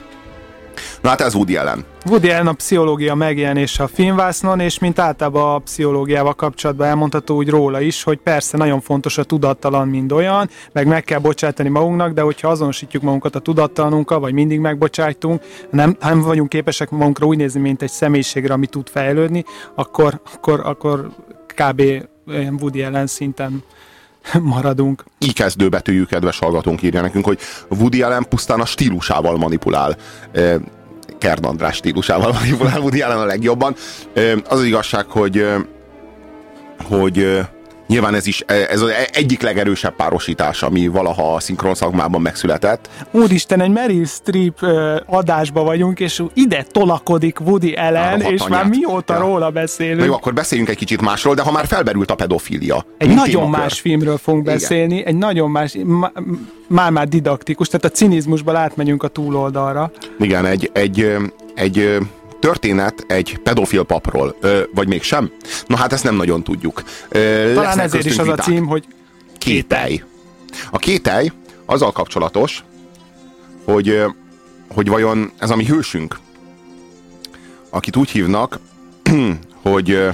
Na hát ez Woody Allen. Woody Allen a pszichológia megjelenése a filmvásznon, és mint általában a pszichológiával kapcsolatban elmondható úgy róla is, hogy persze nagyon fontos a tudattalan, mind olyan, meg meg kell bocsátani magunknak, de hogyha azonosítjuk magunkat a tudattalanunkkal, vagy mindig megbocsájtunk, nem, nem vagyunk képesek magunkra úgy nézni, mint egy személyiségre, ami tud fejlődni, akkor, akkor, akkor kb. Olyan Woody Allen szinten maradunk. Így kezdőbetűjű kedves hallgatónk írja nekünk, hogy Woody Allen pusztán a stílusával manipulál. Kern András stílusával manipulál Woody Allen a legjobban. Az az igazság, hogy hogy nyilván ez is ez az egyik legerősebb párosítás, ami valaha a szinkron szakmában megszületett. Úristen, egy Meryl Streep adásba vagyunk, és ide tolakodik Woody Allen, rohadt és már mióta Ja. róla beszélünk. Na jó, akkor beszéljünk egy kicsit másról, de ha már felberült a pedofília. Egy nagyon témakör. más filmről fogunk Igen. beszélni, egy nagyon más, má- már-már didaktikus, tehát a cinizmusból átmegyünk a túloldalra. Igen, egy, egy, egy ö, történet egy pedofil papról, ö, vagy mégsem? Na hát ezt nem nagyon tudjuk. Ö, Talán ezért is az köztünk a viták. cím, hogy Kételj. A kételj azzal kapcsolatos, hogy, hogy vajon ez a mi hősünk, akit úgy hívnak, hogy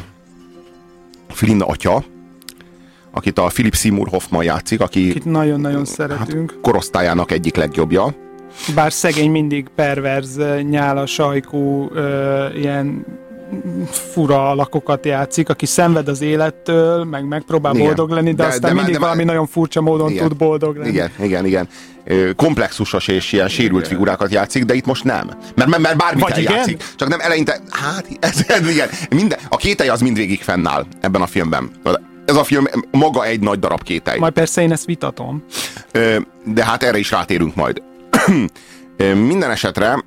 Flynn atya, akit a Philip Seymour Hoffman játszik, aki itt nagyon-nagyon szeretünk. korosztályának egyik legjobbja. Bár szegény mindig perverz, nyála, sajkú, ö, ilyen fura alakokat játszik, aki szenved az élettől, meg megpróbál Igen. boldog lenni, de, De- aztán de- mindig de- valami nagyon furcsa módon Igen. tud boldog lenni. Igen, igen, igen. Komplexusos és ilyen sérült figurákat játszik, de itt most nem. Mert, mert, mert bármit Vagy igen? eljátszik. Csak nem eleinte, hát ez, igen. Minden, a kételj az mindvégig fennáll ebben a filmben. Ez a film maga egy nagy darab kételj. Majd persze én ezt vitatom. De hát erre is rátérünk majd. Minden esetre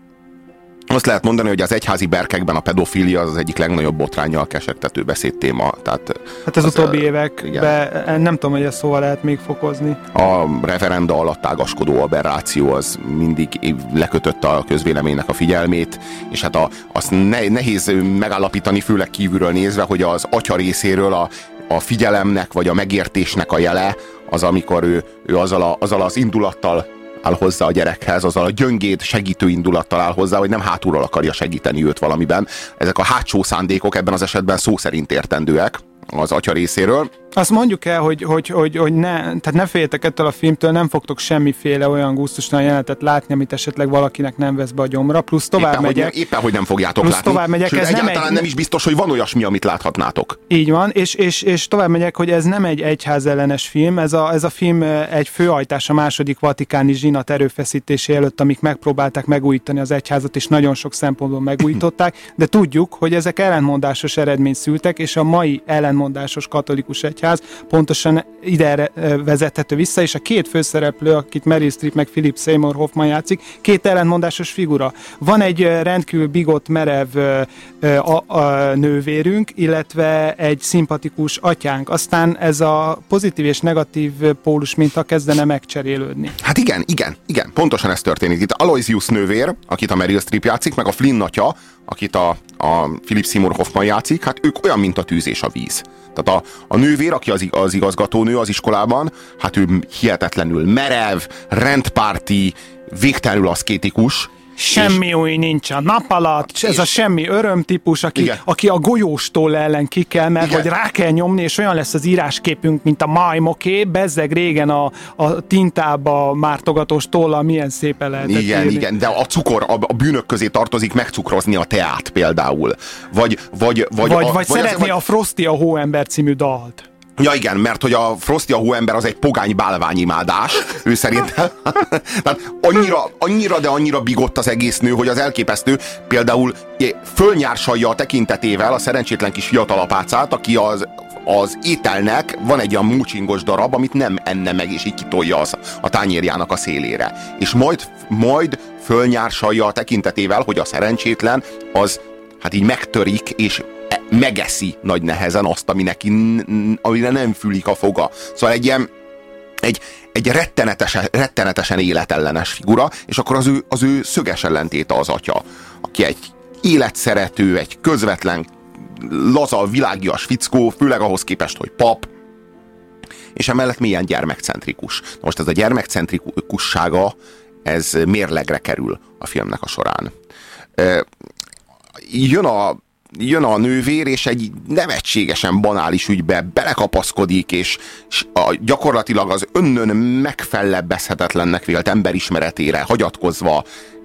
azt lehet mondani, hogy az egyházi berkekben a pedofília az az egyik legnagyobb botrányjal kesertető beszédtéma. Tehát Hát az, az, utóbbi években nem tudom, hogy ezt szóval lehet még fokozni. a referenda alatt ágaskodó aberráció az mindig lekötötte a közvéleménynek a figyelmét, és hát a, azt ne, nehéz megállapítani, főleg kívülről nézve, hogy az atya részéről a, a figyelemnek vagy a megértésnek a jele az, amikor ő, ő azzal, a, azzal az indulattal áll hozzá a gyerekhez, azzal a gyöngéd segítő indulattal áll hozzá, hogy nem hátulról akarja segíteni őt valamiben. Ezek a hátsó szándékok ebben az esetben szó szerint értendőek az atya részéről. Azt mondjuk el, hogy, hogy, hogy, hogy ne, tehát ne féljetek ettől a filmtől, nem fogtok semmiféle olyan gusztustalan jelenetet látni, amit esetleg valakinek nem vesz be a gyomra, plusz tovább éppen, megyek. Hogy nem, éppen, hogy nem fogjátok Plusz látni. tovább megyek, Sőt, ez nem egy- nem is biztos, hogy van olyasmi, amit láthatnátok. Így van, és, és, és tovább megyek, hogy ez nem egy egyházellenes film, ez a, ez a film eh, egy főajtás a második vatikáni zsinat erőfeszítése előtt, amik megpróbálták megújítani az egyházat, és nagyon sok szempontból megújították, de tudjuk, hogy ezek ellentmondásos eredményt szültek, és a mai ellentmondásos katolikus egyház pontosan ide vezethető vissza, és a két főszereplő, akit Meryl Streep meg Philip Seymour Hoffman játszik, két ellentmondásos figura. Van egy rendkívül bigott, merev a, a nővérünk, illetve egy szimpatikus atyánk. Aztán ez a pozitív és negatív pólus minta kezdene megcserélődni. Hát igen, igen, igen, pontosan ez történik. Itt Aloysius nővér, akit a Meryl Streep játszik, meg a Flynn atya, akit a, a Philip Seymour Hoffman játszik, hát ők olyan, mint a tűz és a víz. Tehát a, a nővér, aki az, az igazgatónő az iskolában, hát ő hihetetlenül merev, rendpárti, végtelenül aszkétikus, Semmi új nincs a nap alatt, és ez a semmi öröm típus, aki, aki a golyóstól ellen ki kell, mert Igen. hogy rá kell nyomni, és olyan lesz az írásképünk, mint a majmoké, bezzeg régen a, a tintába mártogatós tollal milyen szépen lehetett Igen, írni. igen, de a cukor, a, a bűnök közé tartozik megcukrozni a teát például. Vagy, vagy, vagy, Vagy, a, vagy, az- szeretné a Frosty a Hóember című dalt. Ja igen, mert hogy a Frosty a hóember az egy pogány bálványimádás, ő szerintem. Tehát annyira, annyira, de annyira bigott az egész nő, hogy az elképesztő. Például fölnyársalja a tekintetével a szerencsétlen kis fiatalapácát, aki az az ételnek van egy olyan múcsingos darab, amit nem enne meg, és így kitolja az, a tányérjának a szélére. És majd, majd fölnyársalja a tekintetével, hogy a szerencsétlen az hát így megtörik, és megeszi nagy nehezen azt, ami neki, amire nem fülik a foga. Szóval egy ilyen, egy, egy rettenetesen, rettenetesen életellenes figura, és akkor az ő, az ő szöges ellentéte az atya, aki egy életszerető, egy közvetlen, laza, világias fickó, főleg ahhoz képest, hogy pap, és emellett milyen gyermekcentrikus. Na most ez a gyermekcentrikussága, ez mérlegre kerül a filmnek a során. Jön a, jön a nővér, és egy nevetségesen banális ügybe belekapaszkodik, és, és a, gyakorlatilag az önnön megfellebbezhetetlennek vélt emberismeretére hagyatkozva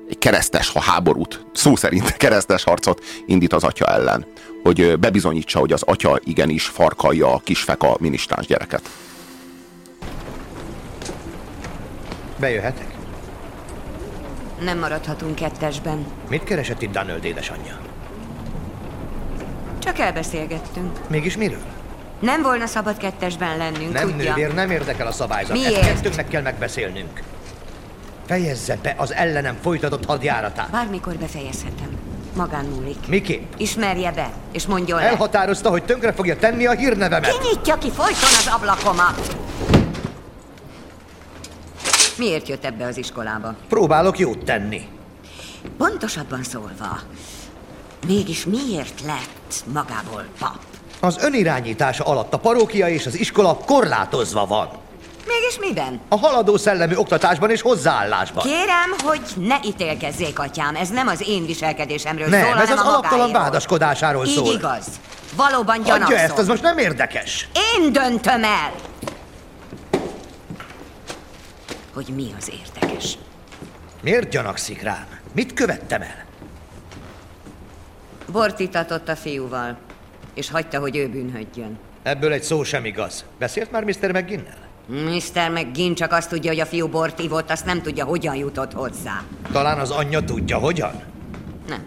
egy keresztes ha háborút, szó szerint keresztes harcot indít az atya ellen, hogy bebizonyítsa, hogy az atya igenis farkalja a kisfeka minisztráns gyereket. Bejöhetek? Nem maradhatunk kettesben. Mit keresett itt Donald édesanyja? Csak elbeszélgettünk. Mégis miről? Nem volna szabad kettesben lennünk, Nem tudja. nővér, nem érdekel a szabályzat. Miért? Ezt kettőnknek kell megbeszélnünk. Fejezze be az ellenem folytatott hadjáratát. Bármikor befejezhetem. Magán múlik. Miképp? Ismerje be, és mondjon le. Elhatározta, hogy tönkre fogja tenni a hírnevemet. Kinyitja ki folyton az ablakomat! Miért jött ebbe az iskolába? Próbálok jót tenni. Pontosabban szólva, mégis miért lett magából pap? Az önirányítása alatt a parókia és az iskola korlátozva van. Mégis miben? A haladó szellemű oktatásban és hozzáállásban. Kérem, hogy ne ítélkezzék, atyám. Ez nem az én viselkedésemről Nem, szól, ez hanem az a alaptalan vádaskodásáról Így szól. igaz. Valóban gyanakszom. Adja ezt, az most nem érdekes. Én döntöm el, hogy mi az érdekes. Miért gyanakszik rám? Mit követtem el? Bort itatott a fiúval, és hagyta, hogy ő bűnhödjön. Ebből egy szó sem igaz. Beszélt már Mr. McGinnel? Mr. McGinn csak azt tudja, hogy a fiú bort ivott, azt nem tudja, hogyan jutott hozzá. Talán az anyja tudja, hogyan? Nem.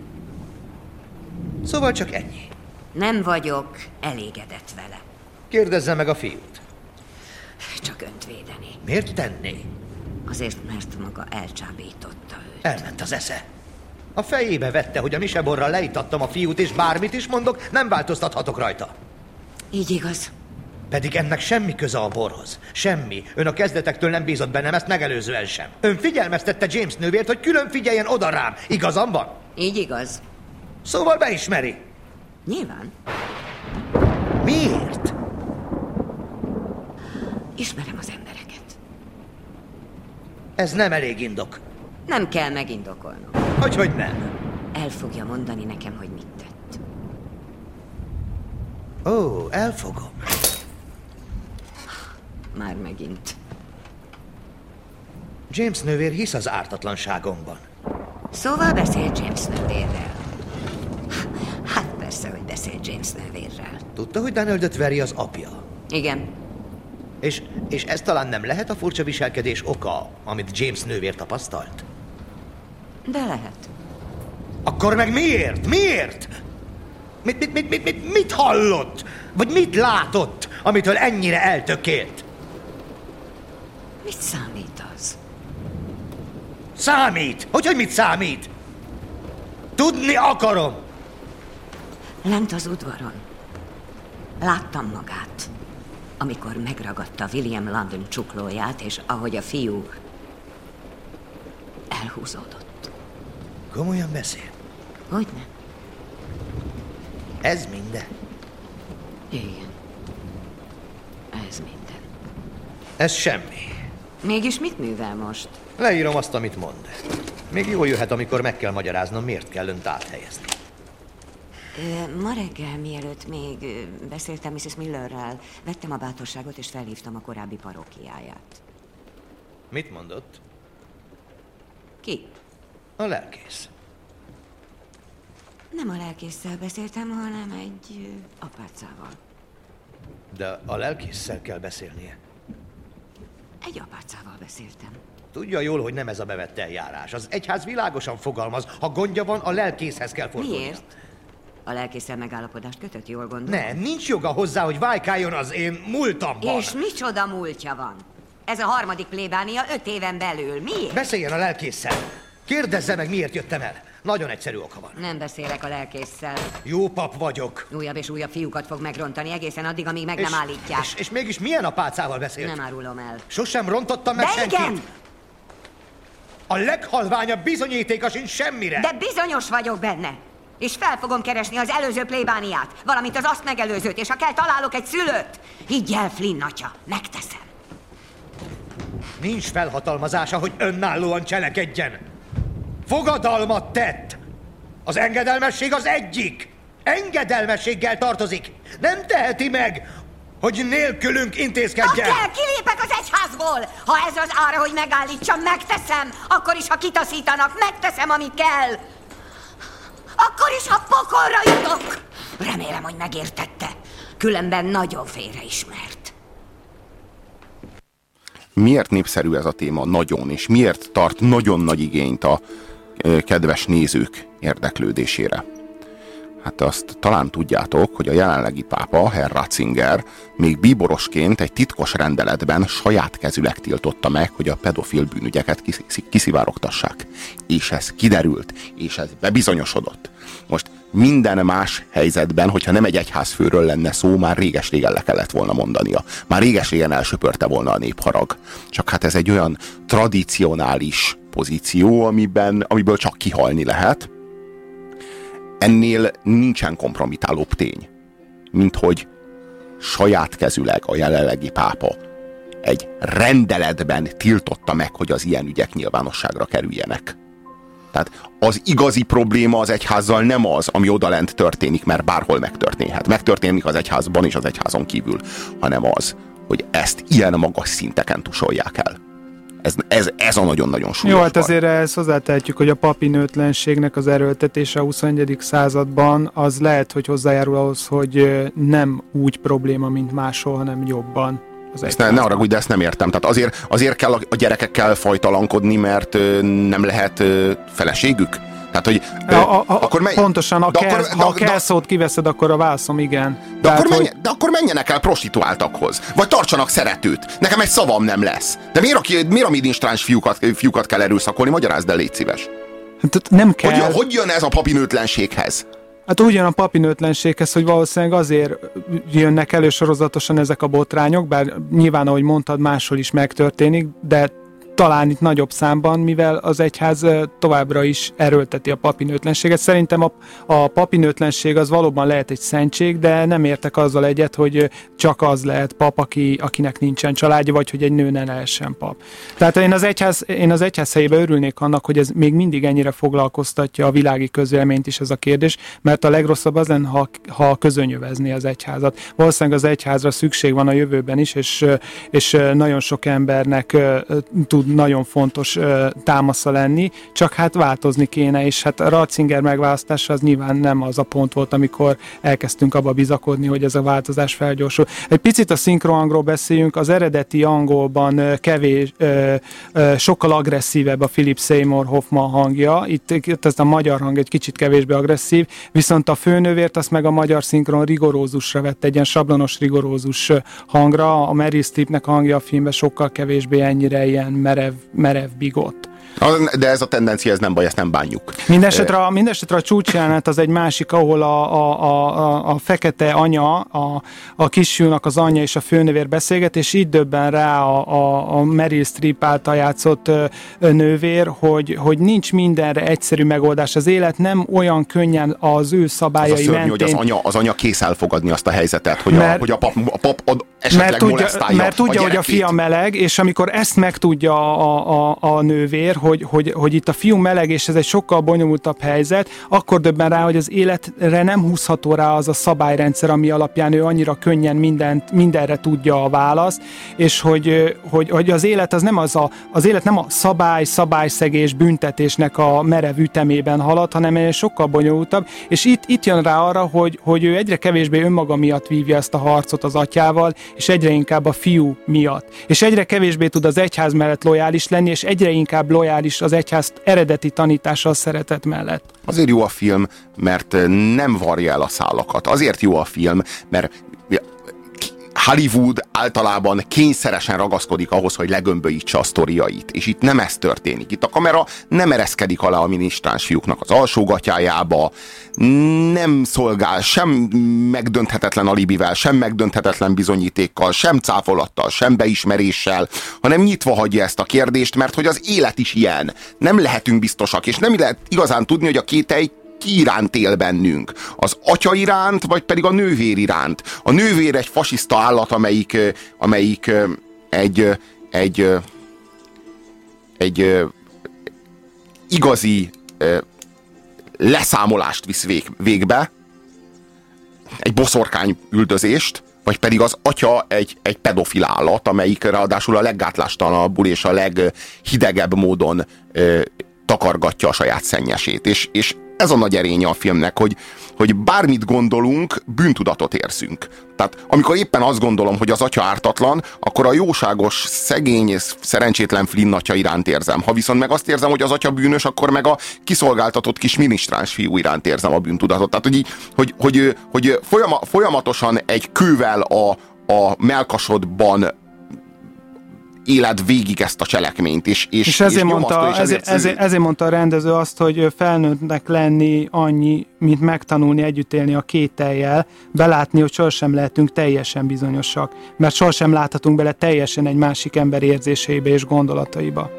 Szóval csak ennyi. Nem vagyok elégedett vele. Kérdezze meg a fiút. Csak önt védeni. Miért tenné? Azért, mert maga elcsábította őt. Elment az esze. A fejébe vette, hogy a miseborral leítattam a fiút, és bármit is mondok, nem változtathatok rajta. Így igaz. Pedig ennek semmi köze a borhoz. Semmi. Ön a kezdetektől nem bízott bennem, ezt megelőzően sem. Ön figyelmeztette James nővért, hogy külön figyeljen oda rám. Igazam van? Így igaz. Szóval beismeri. Nyilván. Miért? Ismerem az embereket. Ez nem elég indok. Nem kell megindokolnom. Hogy, hogy nem? El fogja mondani nekem, hogy mit tett. Ó, elfogom. Már megint. James nővér hisz az ártatlanságomban. Szóval beszél James nővérrel. Hát persze, hogy beszél James nővérrel. Tudta, hogy Donaldot veri az apja? Igen. És, és ez talán nem lehet a furcsa viselkedés oka, amit James nővér tapasztalt? De lehet. Akkor meg miért? Miért? Mit, mit, mit, mit, mit, mit hallott? Vagy mit látott, amitől ennyire eltökélt? Mit számít az? Számít! Hogy, hogy mit számít? Tudni akarom! Lent az udvaron. Láttam magát, amikor megragadta William London csuklóját, és ahogy a fiú elhúzódott. Komolyan beszél. Hogyne? Ez minden. Igen. Ez minden. Ez semmi. Mégis mit művel most? Leírom azt, amit mond. Még jól jöhet, amikor meg kell magyaráznom, miért kell önt áthelyezni. Ma reggel, mielőtt még beszéltem Mrs. Millerrel, vettem a bátorságot és felhívtam a korábbi parókiáját. Mit mondott? Ki? A lelkész. Nem a lelkésszel beszéltem, hanem egy ö, apácával. De a lelkésszel kell beszélnie. Egy apácával beszéltem. Tudja jól, hogy nem ez a bevett eljárás. Az egyház világosan fogalmaz. Ha gondja van, a lelkészhez kell fordulnia. Miért? A lelkésszel megállapodást kötött, jól gondolom? Nem, nincs joga hozzá, hogy vájkáljon az én múltamban. És micsoda múltja van? Ez a harmadik plébánia öt éven belül. Miért? Beszéljen a lelkésszel. Kérdezze meg, miért jöttem el. Nagyon egyszerű oka van. Nem beszélek a lelkésszel. Jó pap vagyok. Újabb és újabb fiúkat fog megrontani egészen addig, amíg meg nem állítják. És, és mégis milyen apácával beszélt? Nem árulom el. Sosem rontottam meg De senkit. igen! A leghalványabb bizonyítéka sincs semmire. De bizonyos vagyok benne. És fel fogom keresni az előző plébániát, valamint az azt megelőzőt, és ha kell, találok egy szülőt. Higgy el, Flynn atya, megteszem. Nincs felhatalmazása, hogy önállóan cselekedjen. Fogadalmat tett. Az engedelmesség az egyik. Engedelmességgel tartozik. Nem teheti meg, hogy nélkülünk intézkedjen. Ha kell, kilépek az egyházból. Ha ez az ára, hogy megállítsam, megteszem. Akkor is, ha kitaszítanak, megteszem, ami kell. Akkor is, ha pokolra jutok. Remélem, hogy megértette. Különben nagyon félreismert. Miért népszerű ez a téma nagyon, és miért tart nagyon nagy igényt a kedves nézők érdeklődésére? Hát azt talán tudjátok, hogy a jelenlegi pápa, Herr Ratzinger, még bíborosként egy titkos rendeletben saját kezüleg tiltotta meg, hogy a pedofil bűnügyeket kisz- kiszivárogtassák. És ez kiderült, és ez bebizonyosodott. Most minden más helyzetben, hogyha nem egy egyházfőről lenne szó, már réges-régen le kellett volna mondania. Már réges-régen elsöpörte volna a népharag. Csak hát ez egy olyan tradicionális pozíció, amiben, amiből csak kihalni lehet, ennél nincsen kompromitálóbb tény, mint hogy saját kezüleg a jelenlegi pápa egy rendeletben tiltotta meg, hogy az ilyen ügyek nyilvánosságra kerüljenek. Tehát az igazi probléma az egyházzal nem az, ami odalent történik, mert bárhol megtörténhet. Megtörténik az egyházban és az egyházon kívül, hanem az, hogy ezt ilyen magas szinteken tusolják el. Ez, ez, ez a nagyon-nagyon súlyos Jó, hát baj. azért ehhez hozzátehetjük, hogy a papi nőtlenségnek az erőltetése a 21. században az lehet, hogy hozzájárul ahhoz, hogy nem úgy probléma, mint máshol, hanem jobban. Az Ezt ne, ne haragudj, de ezt nem értem. Tehát azért, azért kell a, a gyerekekkel fajtalankodni, mert ö, nem lehet ö, feleségük? Tehát, hogy a, a, a, akkor menj, pontosan, a de kell, akkor- ha a de- kell szót kiveszed, akkor a válaszom igen. de, Tehát, akkor hogy- menj, de akkor menjenek el prostituáltakhoz. Vagy tartsanak szeretőt. Nekem egy szavam nem lesz. De miért, a, miért a midinstráns fiúkat, fiúkat kell erőszakolni? Magyarázd el, légy szíves. Hát nem kell. Hogy, hogy jön ez a papinőtlenséghez? Hát úgy jön a papinőtlenséghez, hogy valószínűleg azért jönnek elő sorozatosan ezek a botrányok, bár nyilván, ahogy mondtad, máshol is megtörténik, de talán itt nagyobb számban, mivel az egyház továbbra is erőlteti a papinőtlenséget. Szerintem a, a papinőtlenség az valóban lehet egy szentség, de nem értek azzal egyet, hogy csak az lehet pap, aki, akinek nincsen családja, vagy hogy egy nő ne lehessen pap. Tehát én az egyház, én az egyház helyébe örülnék annak, hogy ez még mindig ennyire foglalkoztatja a világi közvéleményt is ez a kérdés, mert a legrosszabb az lenne, ha, ha közönyövezni az egyházat. Valószínűleg az egyházra szükség van a jövőben is, és, és nagyon sok embernek tud nagyon fontos ö, támasza lenni, csak hát változni kéne, és hát a Ratzinger megválasztása az nyilván nem az a pont volt, amikor elkezdtünk abba bizakodni, hogy ez a változás felgyorsul. Egy picit a szinkroangról beszéljünk, az eredeti angolban ö, kevés, ö, ö, sokkal agresszívebb a Philip Seymour Hoffman hangja, itt, itt ez a magyar hang egy kicsit kevésbé agresszív, viszont a főnövért azt meg a magyar szinkron rigorózusra vett, egy ilyen sablonos rigorózus hangra, a Meryl Streepnek a hangja a filmben sokkal kevésbé ennyire ilyen merev, merev bigott. A- De ez a tendencia, ez nem baj, ezt nem bánjuk. Mindenesetre a, mindenesetre a csúcsjelenet az egy másik, ahol a, a, a, a, a fekete anya, a, a kisfiúnak az anyja és a főnövér beszélget, és így döbben rá a, a, a Meryl Streep által játszott nővér, hogy, hogy nincs mindenre egyszerű megoldás. Az élet nem olyan könnyen az ő Az a szabályai szörnyű, mentén. hogy az anya, az anya kész elfogadni azt a helyzetet, hogy, a, Mert- hogy a pap, a pap ad, esetleg mert tudja, mert tudja a hogy a fia meleg, és amikor ezt megtudja a, a, a nővér, hogy, hogy, hogy itt a fiú meleg, és ez egy sokkal bonyolultabb helyzet, akkor döbben rá, hogy az életre nem húzható rá az a szabályrendszer, ami alapján ő annyira könnyen mindent, mindenre tudja a választ, és hogy, hogy, hogy az élet az nem az a, az élet nem a szabály, szabályszegés, büntetésnek a merev ütemében halad, hanem egy sokkal bonyolultabb, és itt, itt jön rá arra, hogy, hogy ő egyre kevésbé önmaga miatt vívja ezt a harcot az atyával, és egyre inkább a fiú miatt. És egyre kevésbé tud az egyház mellett lojális lenni, és egyre inkább lojális az egyház eredeti tanítása a szeretet mellett. Azért jó a film, mert nem varja el a szálakat. Azért jó a film, mert Hollywood általában kényszeresen ragaszkodik ahhoz, hogy legömbölyítse a sztoriait. És itt nem ez történik. Itt a kamera nem ereszkedik alá a minisztráns fiúknak az alsógatyájába, nem szolgál sem megdönthetetlen alibivel, sem megdönthetetlen bizonyítékkal, sem cáfolattal, sem beismeréssel, hanem nyitva hagyja ezt a kérdést, mert hogy az élet is ilyen. Nem lehetünk biztosak, és nem lehet igazán tudni, hogy a kételj ki iránt él bennünk? Az atya iránt, vagy pedig a nővér iránt? A nővér egy fasiszta állat, amelyik, amelyik egy, egy, egy ö, igazi leszámolást visz vég, végbe, egy boszorkány üldözést, vagy pedig az atya egy, egy pedofil állat, amelyik ráadásul a leggátlástalanabbul és a leghidegebb módon ö, takargatja a saját szennyesét. És, és ez a nagy erénye a filmnek, hogy, hogy bármit gondolunk, bűntudatot érzünk. Tehát amikor éppen azt gondolom, hogy az atya ártatlan, akkor a jóságos, szegény és szerencsétlen Flynn atya iránt érzem. Ha viszont meg azt érzem, hogy az atya bűnös, akkor meg a kiszolgáltatott kis minisztráns fiú iránt érzem a bűntudatot. Tehát, hogy, így, hogy, hogy, hogy folyama, folyamatosan egy kővel a, a melkasodban éled végig ezt a cselekményt. És, és, És ezért, és mondta, és ezért, ezért, ezért mondta a rendező azt, hogy felnőttnek lenni annyi, mint megtanulni együtt élni a kételjel, belátni, hogy sohasem lehetünk teljesen bizonyosak, mert sohasem láthatunk bele teljesen egy másik ember érzéseibe és gondolataiba.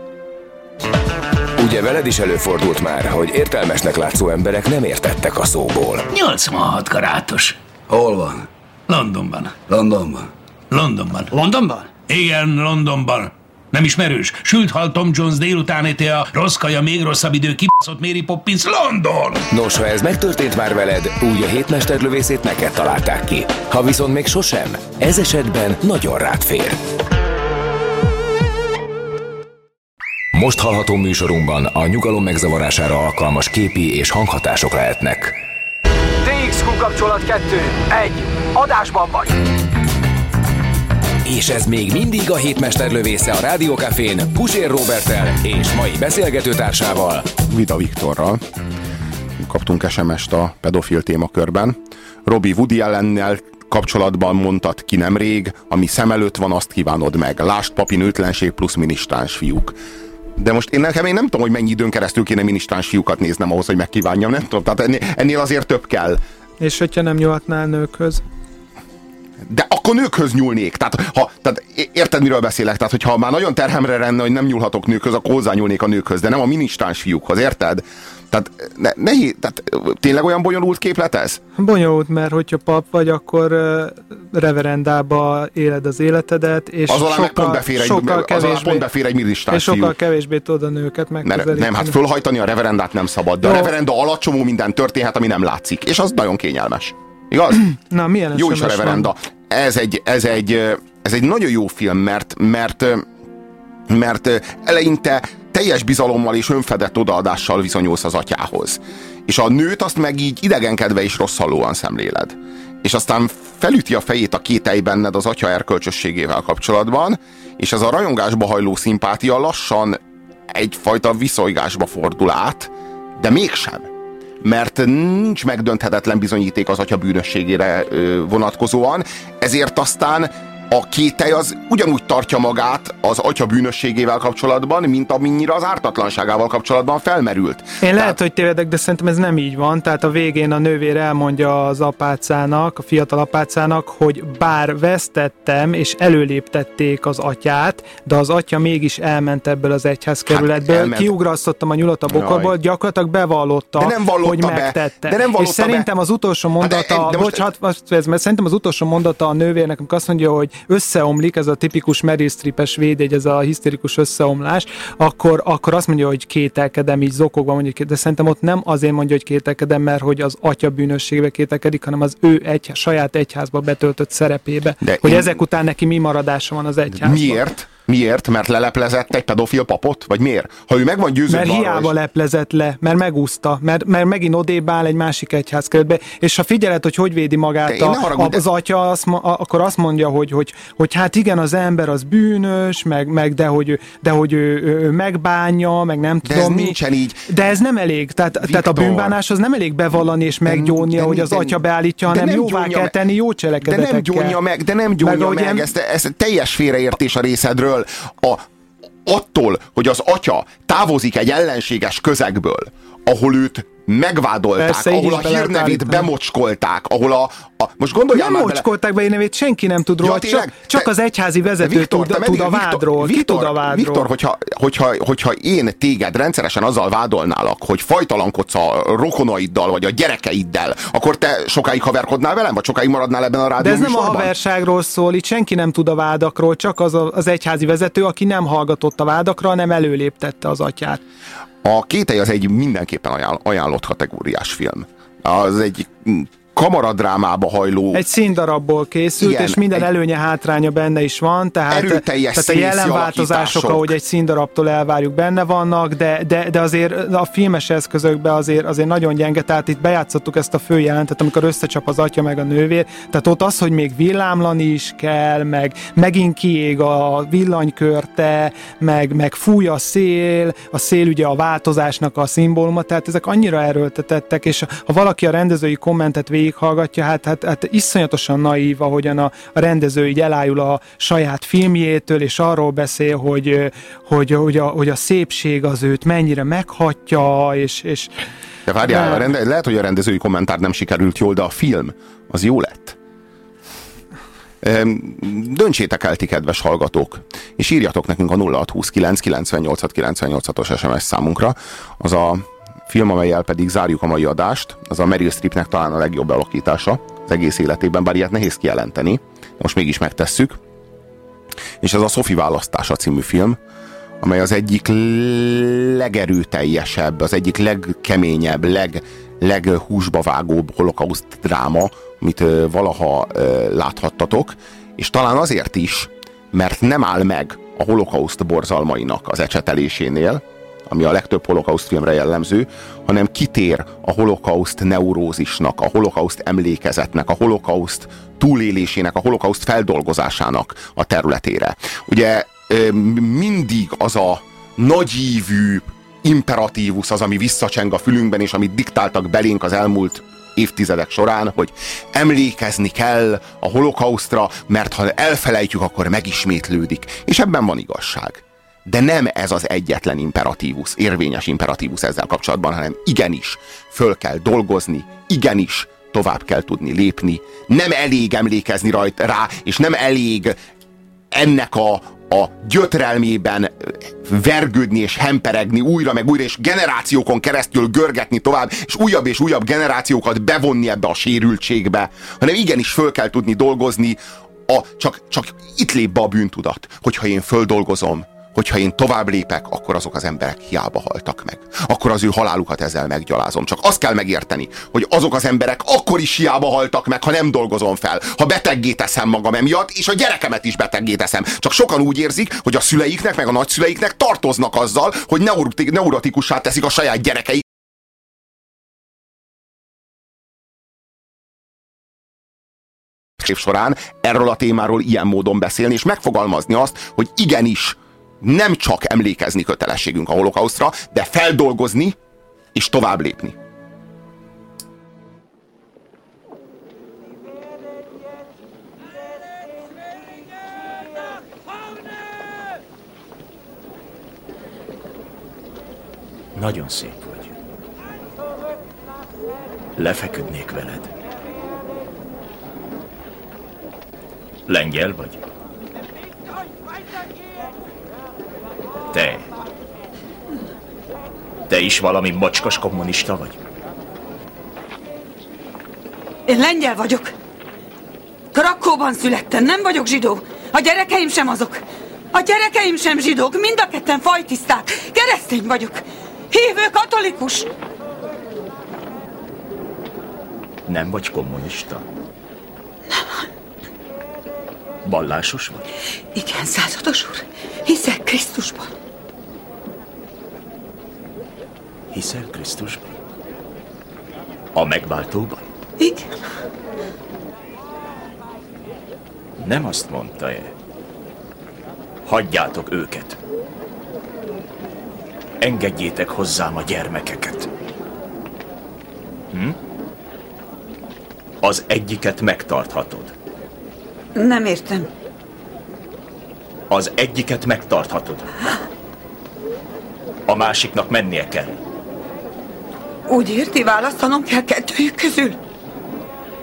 Ugye veled is előfordult már, hogy értelmesnek látszó emberek nem értettek a szóból. 86 karátos. Hol van? Londonban. Londonban. Londonban. Londonban? Igen, Londonban. Nem ismerős? Sült hal Tom Jones délután éte a rossz kaja, még rosszabb idő, kibaszott Mary Poppins, London! Nos, ha ez megtörtént már veled, úgy a hétmesterlövészét neked találták ki. Ha viszont még sosem, ez esetben nagyon rád fér. Most hallható műsorunkban a nyugalom megzavarására alkalmas képi és hanghatások lehetnek. TXQ kapcsolat 2. 1. Adásban vagy. És ez még mindig a hétmesterlövésze a Rádiókafén Pusér Robertel és mai beszélgetőtársával. Vida Viktorral. Kaptunk SMS-t a pedofil témakörben. Robi Woody ellennel kapcsolatban mondtad ki nemrég, ami szem előtt van, azt kívánod meg. Lást papi nőtlenség plusz minisztráns fiúk. De most én nekem én nem tudom, hogy mennyi időn keresztül kéne minisztráns fiúkat néznem ahhoz, hogy megkívánjam, nem tudom. Tehát ennél, ennél azért több kell. És hogyha nem nyúlhatnál nőkhöz? De akkor nőkhöz nyúlnék. Tehát, ha, tehát érted, miről beszélek? Tehát, hogyha már nagyon terhemre lenne, hogy nem nyúlhatok nőkhöz, akkor hozzányúlnék a nőkhöz, de nem a minisztráns fiúkhoz, érted? Tehát, ne, nehéz, tehát tényleg olyan bonyolult képlet ez? Bonyolult, mert hogyha pap vagy, akkor uh, reverendába éled az életedet, és Az meg sokkal, pont befér egy, sokkal az kevésbé, pont befér egy és sokkal fiú. kevésbé tudod a nőket megközelíteni. nem, hát fölhajtani a reverendát nem szabad, de a Jó. reverenda alatt csomó minden történhet, ami nem látszik. És az nagyon kényelmes. Igaz? Na, milyen Jó is a van? reverenda. Ez egy, ez egy, ez egy nagyon jó film, mert, mert, mert eleinte teljes bizalommal és önfedett odaadással viszonyulsz az atyához. És a nőt azt meg így idegenkedve és rosszallóan szemléled. És aztán felüti a fejét a kételj benned az atya erkölcsösségével kapcsolatban, és ez a rajongásba hajló szimpátia lassan egyfajta viszolygásba fordul át, de mégsem mert nincs megdönthetetlen bizonyíték az atya bűnösségére vonatkozóan, ezért aztán a kételj az ugyanúgy tartja magát az atya bűnösségével kapcsolatban, mint amennyire az ártatlanságával kapcsolatban felmerült. Én lehet, hogy tévedek, de szerintem ez nem így van. Tehát a végén a nővér elmondja az apácának, a fiatal apácának, hogy bár vesztettem, és előléptették az atyát, de az atya mégis elment ebből az egyházkerületből, hát elment. kiugrasztotta a nyulat a bokorból, Jaj. gyakorlatilag bevallotta, De nem hogy be. megtette. De nem és szerintem be. az utolsó Hát de- mondata, de most- bocsánat, azt fejezem, mert szerintem az utolsó mondata a nővérnek, amikor azt mondja, hogy összeomlik, ez a tipikus Meryl Streepes védjegy, ez a hiszterikus összeomlás, akkor, akkor azt mondja, hogy kételkedem, így zokogva mondja, hogy- de szerintem ott nem azért mondja, hogy kételkedem, mert hogy az atya bűnösségbe kételkedik, hanem az ő egy, saját egyházba betöltött szerepébe, De hogy én- ezek után neki mi maradása van az egyházban. Miért? Miért? Mert leleplezett egy pedofil papot? Vagy miért? Ha ő meg van győződve Mert hiába hogy- leplezett le, mert megúszta, mert, mert megint odébb áll egy másik egyházkerületbe, és ha figyeled, hogy hogy védi De magát a, ne haragudj, az atya, azt, a- akkor azt mondja, hogy, hogy, hogy hát igen, az ember az bűnös, meg, meg de hogy, de hogy ő, ő, megbánja, meg nem De ez tudom mi. nincsen így. De ez nem elég, tehát, tehát a Viktor. bűnbánás az nem elég bevallani és meggyónni, de- hogy az de- atya beállítja, de hanem nem jóvá kell meg- tenni jó De cselekedetekkel. nem gyónja meg, de nem gyónja meg, em- ez, ez teljes félreértés a részedről. A, attól, hogy az atya távozik egy ellenséges közegből, ahol őt megvádolták, Persze, ahol a be hírnevét bemocskolták, ahol a, a most gondoljál Nem már bele, mocskolták be én nevét, senki nem tud róla, Ja, tényleg? csak, csak Te- az egyházi vezető Viktor, tud, tud a vádról. Viktor, tud a vádról? Viktor, hogyha, hogyha, hogyha én téged rendszeresen azzal vádolnálak, hogy fajtalankodsz a rokonaiddal, vagy a gyerekeiddel, akkor te sokáig haverkodnál velem, vagy sokáig maradnál ebben a rádió De ez nem a műsorban? haverságról szól, itt senki nem tud a vádakról, csak az a, az egyházi vezető, aki nem hallgatott a vádakra, hanem előléptette az atyát. A kételj az egy mindenképpen ajánl, ajánlott kategóriás film. Az egy mm, kamaradrámába hajló... Egy színdarabból készült, Igen, és minden előnye, hátránya benne is van, tehát, Erőteljes tehát a jelenváltozások, alakítások. ahogy egy színdarabtól elvárjuk, benne vannak, de, de, de azért a filmes eszközökben azért, azért nagyon gyenge, tehát itt bejátszottuk ezt a főjelentet, amikor összecsap az atya meg a nővér, tehát ott az, hogy még villámlani is kell, meg megint kiég a villanykörte, meg, meg fúj a szél, a szél ugye a változásnak a szimbóluma, tehát ezek annyira erőltetettek, és ha valaki a rendezői kommentet végighallgatja, hát, hát, hát iszonyatosan naív, ahogyan a, a rendező így elájul a saját filmjétől, és arról beszél, hogy, hogy, hogy, a, hogy a szépség az őt mennyire meghatja, és, és De várjál, a rende, lehet, hogy a rendezői kommentár nem sikerült jól, de a film az jó lett. Döntsétek el ti, kedves hallgatók, és írjatok nekünk a 0629 98 98-os SMS számunkra. Az a film, amelyel pedig zárjuk a mai adást, az a Meryl Streepnek talán a legjobb alakítása az egész életében, bár ilyet nehéz kijelenteni, de most mégis megtesszük. És ez a Sophie választása című film, amely az egyik legerőteljesebb, az egyik legkeményebb, leg, leghúsba vágóbb holokauszt dráma, amit valaha láthattatok, és talán azért is, mert nem áll meg a holokauszt borzalmainak az ecsetelésénél, ami a legtöbb holokauszt filmre jellemző, hanem kitér a holokauszt neurózisnak, a holokauszt emlékezetnek, a holokauszt túlélésének, a holokauszt feldolgozásának a területére. Ugye mindig az a nagyívű imperatívus az, ami visszacseng a fülünkben, és amit diktáltak belénk az elmúlt évtizedek során, hogy emlékezni kell a holokausztra, mert ha elfelejtjük, akkor megismétlődik. És ebben van igazság. De nem ez az egyetlen imperatívus, érvényes imperatívus ezzel kapcsolatban, hanem igenis föl kell dolgozni, igenis tovább kell tudni lépni, nem elég emlékezni rajta rá, és nem elég ennek a, a gyötrelmében vergődni és hemperegni újra meg újra, és generációkon keresztül görgetni tovább, és újabb és újabb generációkat bevonni ebbe a sérültségbe, hanem igenis föl kell tudni dolgozni, a, csak, csak itt lép be a bűntudat, hogyha én földolgozom, hogyha én tovább lépek, akkor azok az emberek hiába haltak meg. Akkor az ő halálukat ezzel meggyalázom. Csak azt kell megérteni, hogy azok az emberek akkor is hiába haltak meg, ha nem dolgozom fel. Ha beteggé teszem magam emiatt, és a gyerekemet is beteggé teszem. Csak sokan úgy érzik, hogy a szüleiknek, meg a nagyszüleiknek tartoznak azzal, hogy neurotik, neurotikussá teszik a saját gyerekeik. év során erről a témáról ilyen módon beszélni, és megfogalmazni azt, hogy igenis nem csak emlékezni kötelességünk a holokausztra, de feldolgozni és tovább lépni. Nagyon szép vagy. Lefeküdnék veled. Lengyel vagy? Te. Te is valami mocskos kommunista vagy? Én lengyel vagyok. Krakóban születtem, nem vagyok zsidó. A gyerekeim sem azok. A gyerekeim sem zsidók, mind a ketten fajtiszták. Keresztény vagyok. Hívő katolikus. Nem vagy kommunista? Vallásos vagy? Igen, százados úr. Hiszek Krisztusban. Hiszel Krisztusban? A megváltóban? Igen. Nem azt mondta-e? Hagyjátok őket. Engedjétek hozzám a gyermekeket. Hm? Az egyiket megtarthatod. Nem értem. Az egyiket megtarthatod. A másiknak mennie kell. Úgy érti, választanom kell kettőjük közül?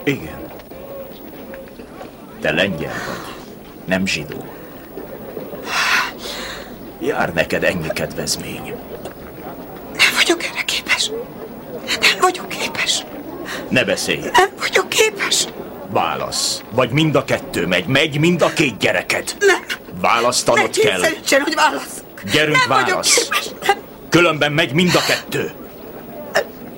Igen. Te lengyel vagy, nem zsidó. Jár neked ennyi kedvezmény. Nem vagyok erre képes. Nem vagyok képes. Ne beszélj. Nem vagyok képes. Válasz. Vagy mind a kettő megy, megy mind a két gyereket. Nem. Választanod Ne kell. kényszerítsen, hogy válasz. Gyerünk, nem vagyok válasz. képes. Nem. Különben megy mind a kettő.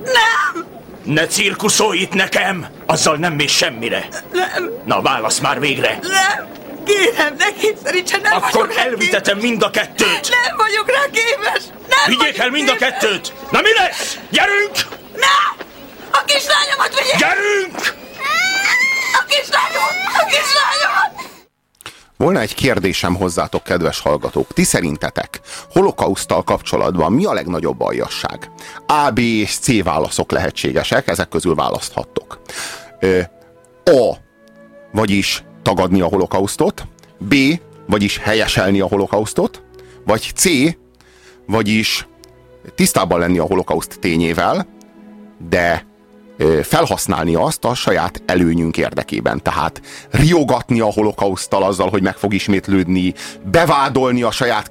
Nem. Ne cirkuszolj itt nekem! Azzal nem mész semmire. Nem. Na, válasz már végre! Nem. Kérem, ne kényszerítsen, nem Akkor elvitetem mind a kettőt! képes. Nem vagyok rá képes. Nem Vigyék el mind a képes. kettőt! Na mi lesz? Gyerünk! Ne! A kislányomat vigyék! Gyerünk! A kislányomat! A kislányomat! Volna egy kérdésem hozzátok, kedves hallgatók. Ti szerintetek holokausztal kapcsolatban mi a legnagyobb aljasság? A, B és C válaszok lehetségesek, ezek közül választhattok. A, vagyis tagadni a holokausztot, B, vagyis helyeselni a holokausztot, vagy C, vagyis tisztában lenni a holokauszt tényével, de felhasználni azt a saját előnyünk érdekében. Tehát riogatni a holokausztal azzal, hogy meg fog ismétlődni, bevádolni a saját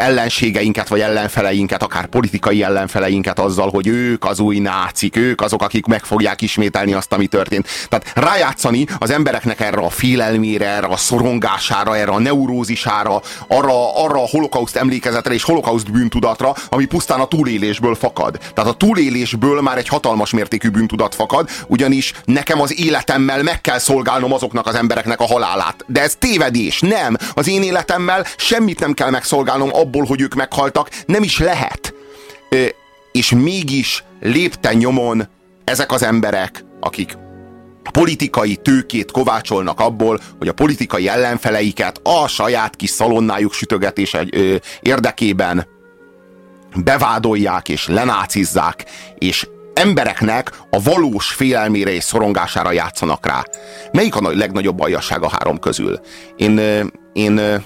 ellenségeinket, vagy ellenfeleinket, akár politikai ellenfeleinket azzal, hogy ők az új nácik, ők azok, akik meg fogják ismételni azt, ami történt. Tehát rájátszani az embereknek erre a félelmére, erre a szorongására, erre a neurózisára, arra, arra a holokauszt emlékezetre és holokauszt bűntudatra, ami pusztán a túlélésből fakad. Tehát a túlélésből már egy hatalmas mértékű bűntudat fakad, ugyanis nekem az életemmel meg kell szolgálnom azoknak az embereknek a halálát. De ez tévedés, nem. Az én életemmel semmit nem kell megszolgálnom abból, hogy ők meghaltak, nem is lehet. És mégis lépten nyomon ezek az emberek, akik politikai tőkét kovácsolnak abból, hogy a politikai ellenfeleiket a saját kis szalonnájuk sütögetése érdekében bevádolják és lenácizzák, és embereknek a valós félelmére és szorongására játszanak rá. Melyik a legnagyobb aljasság a három közül? Én, én,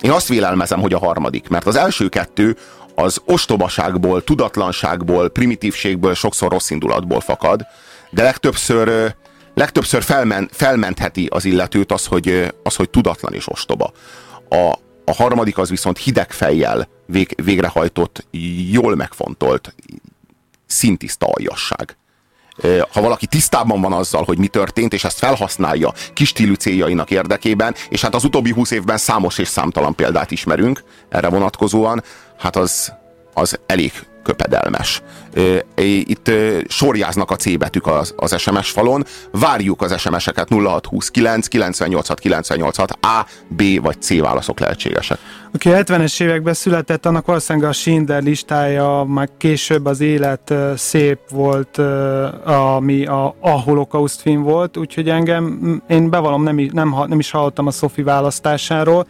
én azt vélelmezem, hogy a harmadik, mert az első kettő az ostobaságból, tudatlanságból, primitívségből, sokszor rossz indulatból fakad, de legtöbbször, legtöbbször felmen, felmentheti az illetőt az, hogy, az, hogy tudatlan és ostoba. A, a harmadik az viszont hideg fejjel vég, végrehajtott, jól megfontolt, szintiszta aljasság. Ha valaki tisztában van azzal, hogy mi történt, és ezt felhasználja kis stílű céljainak érdekében, és hát az utóbbi húsz évben számos és számtalan példát ismerünk erre vonatkozóan, hát az, az elég köpedelmes. Itt sorjáznak a C betűk az, az SMS falon, várjuk az SMS-eket 0629 986 986 A, B vagy C válaszok lehetségesek. Aki 70-es években született, annak valószínűleg a Schindler listája, meg később az élet szép volt, ami a, a holokauszt film volt, úgyhogy engem, én bevallom, nem, nem, nem is hallottam a Sophie választásáról,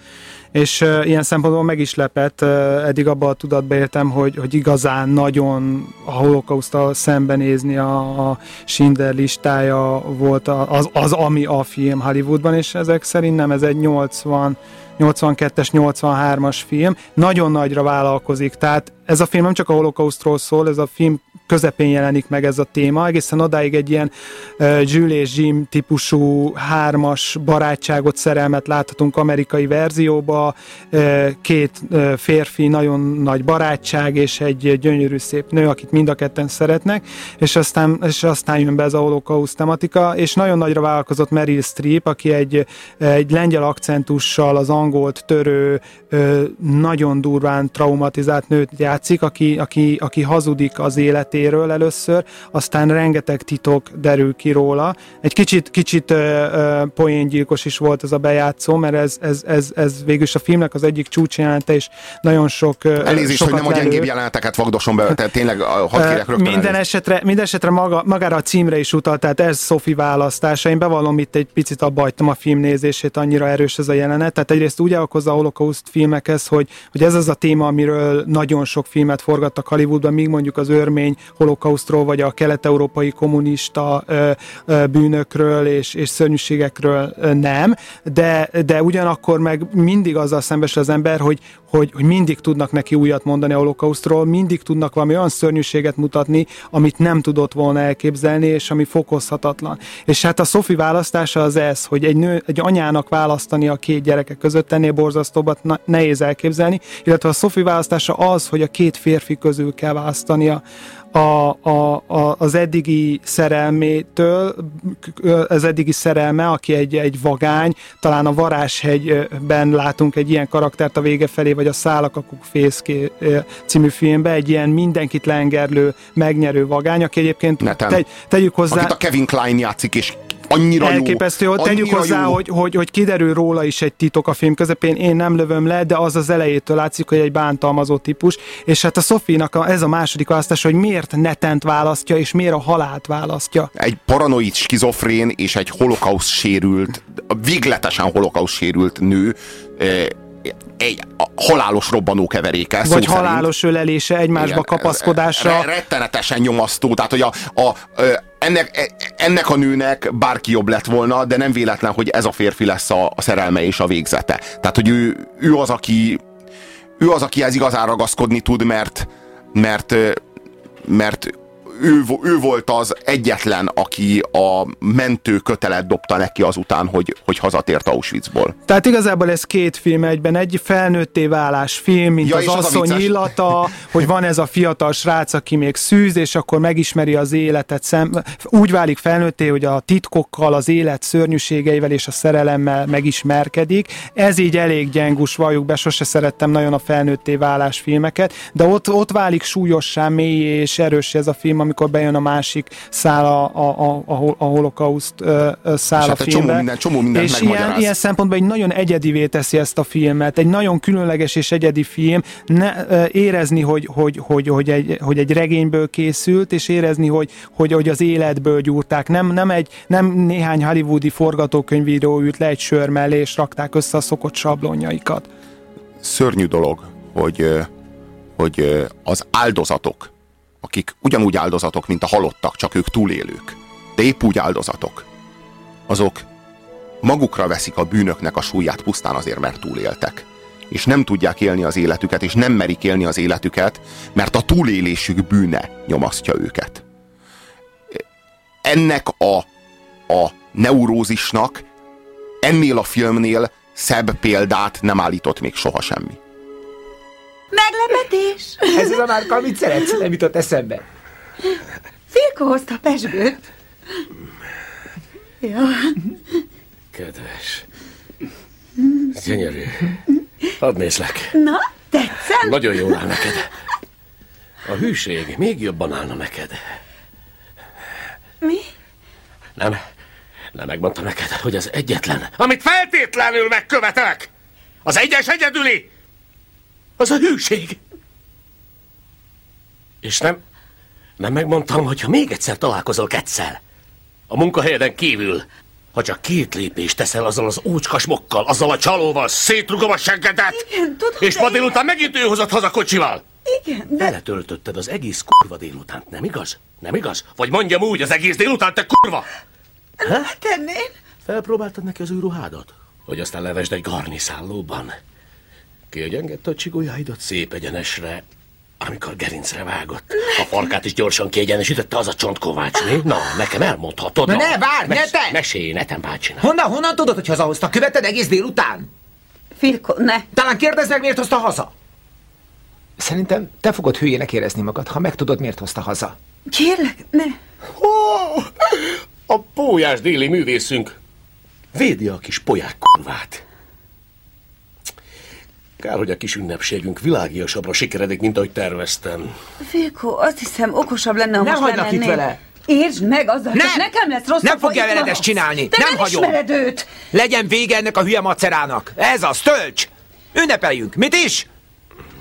és ö, ilyen szempontból meg is lepett, ö, eddig abban a tudatba éltem, hogy, hogy igazán nagyon a holokausztal szembenézni a, a Schindler listája volt az, az, ami a film Hollywoodban, és ezek szerint nem, ez egy 80 82-es, 83-as film, nagyon nagyra vállalkozik, tehát ez a film nem csak a holokausztról szól, ez a film közepén jelenik meg ez a téma, egészen odáig egy ilyen uh, Jules és Jim típusú hármas barátságot, szerelmet láthatunk amerikai verzióba, uh, két uh, férfi, nagyon nagy barátság, és egy gyönyörű szép nő, akit mind a ketten szeretnek, és aztán, és aztán jön be ez a holokauszt tematika, és nagyon nagyra vállalkozott Meryl Streep, aki egy, egy lengyel akcentussal az angolt törő, nagyon durván traumatizált nőt játszik, aki, aki, aki hazudik az életéről először, aztán rengeteg titok derül ki róla. Egy kicsit, kicsit ö, ö, poéngyilkos is volt ez a bejátszó, mert ez, ez, ez, ez végül is a filmnek az egyik csúcsjelente, és nagyon sok ö, Elnézést, hogy nem a gyengébb jeleneteket vagdosom be, tehát tényleg hadd kérek rögtön Minden esetre, minden esetre maga, magára a címre is utalt, tehát ez Sophie választása. Én bevallom, itt egy picit abba hagytam a film nézését, annyira erős ez a jelenet. Tehát egyrészt úgy alkozza a holokauszt filmekhez, hogy, hogy ez az a téma, amiről nagyon sok filmet forgattak Hollywoodban, míg mondjuk az örmény holokausztról, vagy a kelet-európai kommunista ö, ö, bűnökről és, és szörnyűségekről nem, de, de ugyanakkor meg mindig azzal szembesül az ember, hogy, hogy hogy, mindig tudnak neki újat mondani a holokausztról, mindig tudnak valami olyan szörnyűséget mutatni, amit nem tudott volna elképzelni, és ami fokozhatatlan. És hát a Sophie választása az ez, hogy egy, nő, egy anyának választani a két gyereke között, ennél borzasztóbbat nehéz elképzelni, illetve a Sophie választása az, hogy a két férfi közül kell választania a, a, a, az eddigi szerelmétől, az eddigi szerelme, aki egy, egy vagány, talán a Varázshegyben látunk egy ilyen karaktert a vége felé, vagy a Szálakakuk Fészké című filmben, egy ilyen mindenkit lengerlő, megnyerő vagány, aki egyébként Neten. tegy, tegyük hozzá... Akit a Kevin Klein játszik, és annyira Elképesztő, jó. hogy tegyük annyira hozzá, jó. hogy, hogy, hogy kiderül róla is egy titok a film közepén, én nem lövöm le, de az az elejétől látszik, hogy egy bántalmazó típus, és hát a Sophie-nak a, ez a második választás, hogy miért netent választja, és miért a halált választja. Egy paranoid skizofrén és egy holokauszt sérült, végletesen holokauszt sérült nő egy halálos robbanó keveréke. szó Vagy szerint. halálos ölelése, egymásba Igen, kapaszkodása. Re- rettenetesen nyomasztó, tehát hogy a, a, ennek, e- ennek a nőnek bárki jobb lett volna, de nem véletlen, hogy ez a férfi lesz a, a szerelme és a végzete. Tehát, hogy ő, ő az, aki ő az, akihez igazán ragaszkodni tud, mert mert, mert ő, ő volt az egyetlen, aki a mentő kötelet dobta neki azután, hogy, hogy hazatért Auschwitzból. Tehát igazából ez két film egyben, egy felnőtté válás film, mint Ja, az az asszony vicces. illata, hogy van ez a fiatal srác, aki még szűz, és akkor megismeri az életet, szem, úgy válik felnőtté, hogy a titkokkal, az élet szörnyűségeivel és a szerelemmel megismerkedik. Ez így elég gyengus, valljuk be, sose szerettem nagyon a felnőtté válás filmeket, de ott, ott válik súlyossá, mély és erős ez a film, amikor bejön a másik szál a, a, a, a, a holokauszt szál És a hát egy csomó filmbe. minden- csomó mindent és ilyen, ilyen szempontból egy nagyon egyedivé teszi ezt a filmet, egy nagyon különleges és egyedi film, ne, érezni, hogy, hogy, hogy, hogy, egy, hogy egy regényből készült, és érezni, hogy, hogy, hogy az életből gyúrták. Nem, nem, egy, nem néhány hollywoodi forgatókönyvíró ült le egy sör mellé, és rakták össze a szokott sablonjaikat. szörnyű dolog, hogy, hogy az áldozatok, akik ugyanúgy áldozatok, mint a halottak, csak ők túlélők, de épp úgy áldozatok, azok magukra veszik a bűnöknek a súlyát pusztán azért, mert túléltek. És nem tudják élni az életüket, és nem merik élni az életüket, mert a túlélésük bűne nyomasztja őket. Ennek a, a neurózisnak ennél a filmnél szebb példát nem állított még soha semmi. Meglepetés! Ez az a márka, amit szeretsz, nem jutott eszembe. Filko hozta a pesgőt. Ja. Kedves. Gyönyörű. Hadd nézlek. Na, tetszem? Nagyon jól áll neked. A hűség még jobban állna neked. Mi? Nem? Nem megmondtam neked, hogy az egyetlen, amit feltétlenül megkövetelek, az egyes egyedüli, az a hűség. És nem, nem megmondtam, hogy ha még egyszer találkozol Ketszel, a munkahelyeden kívül, ha csak két lépést teszel azzal az ócskas mokkal, azzal a csalóval, szétrugom a seggedet, Igen, tudom, és ma én- délután megint ő hozott haza kocsival. Igen, de... Beletöltötted az egész kurva délutánt, nem igaz? Nem igaz? Vagy mondjam úgy, az egész délután, te kurva! Hát tennél? Felpróbáltad neki az új ruhádat? Hogy aztán levesd egy garniszállóban. Kiegyengedte a csigójáidat szép egyenesre, amikor gerincre vágott. A farkát is gyorsan kiegyenesítette az a csontkovács, mi? Na, nekem elmondhatod. Na ne, várj, ne te! Mesélj, netem bácsinak. Honnan, honnan tudod, hogy hazahozta? Követted egész délután? Filko, ne. Talán kérdezd meg, miért hozta haza? Szerintem te fogod hülyének érezni magad, ha megtudod, miért hozta haza. Kérlek, ne. A pólyás déli művészünk védi a kis polyák kurvát. Kár, hogy a kis ünnepségünk világiasabbra sikeredik, mint ahogy terveztem. Filko, azt hiszem okosabb lenne, ha Nem most hagynak itt vele. Értsd meg, azzal Nem! csak nekem lesz rossz. Nem fogja veled ezt csinálni. Te nem, nem hagyom. ismered őt. Legyen vége ennek a hülye macerának. Ez az, tölts! Ünnepeljünk. Mit is?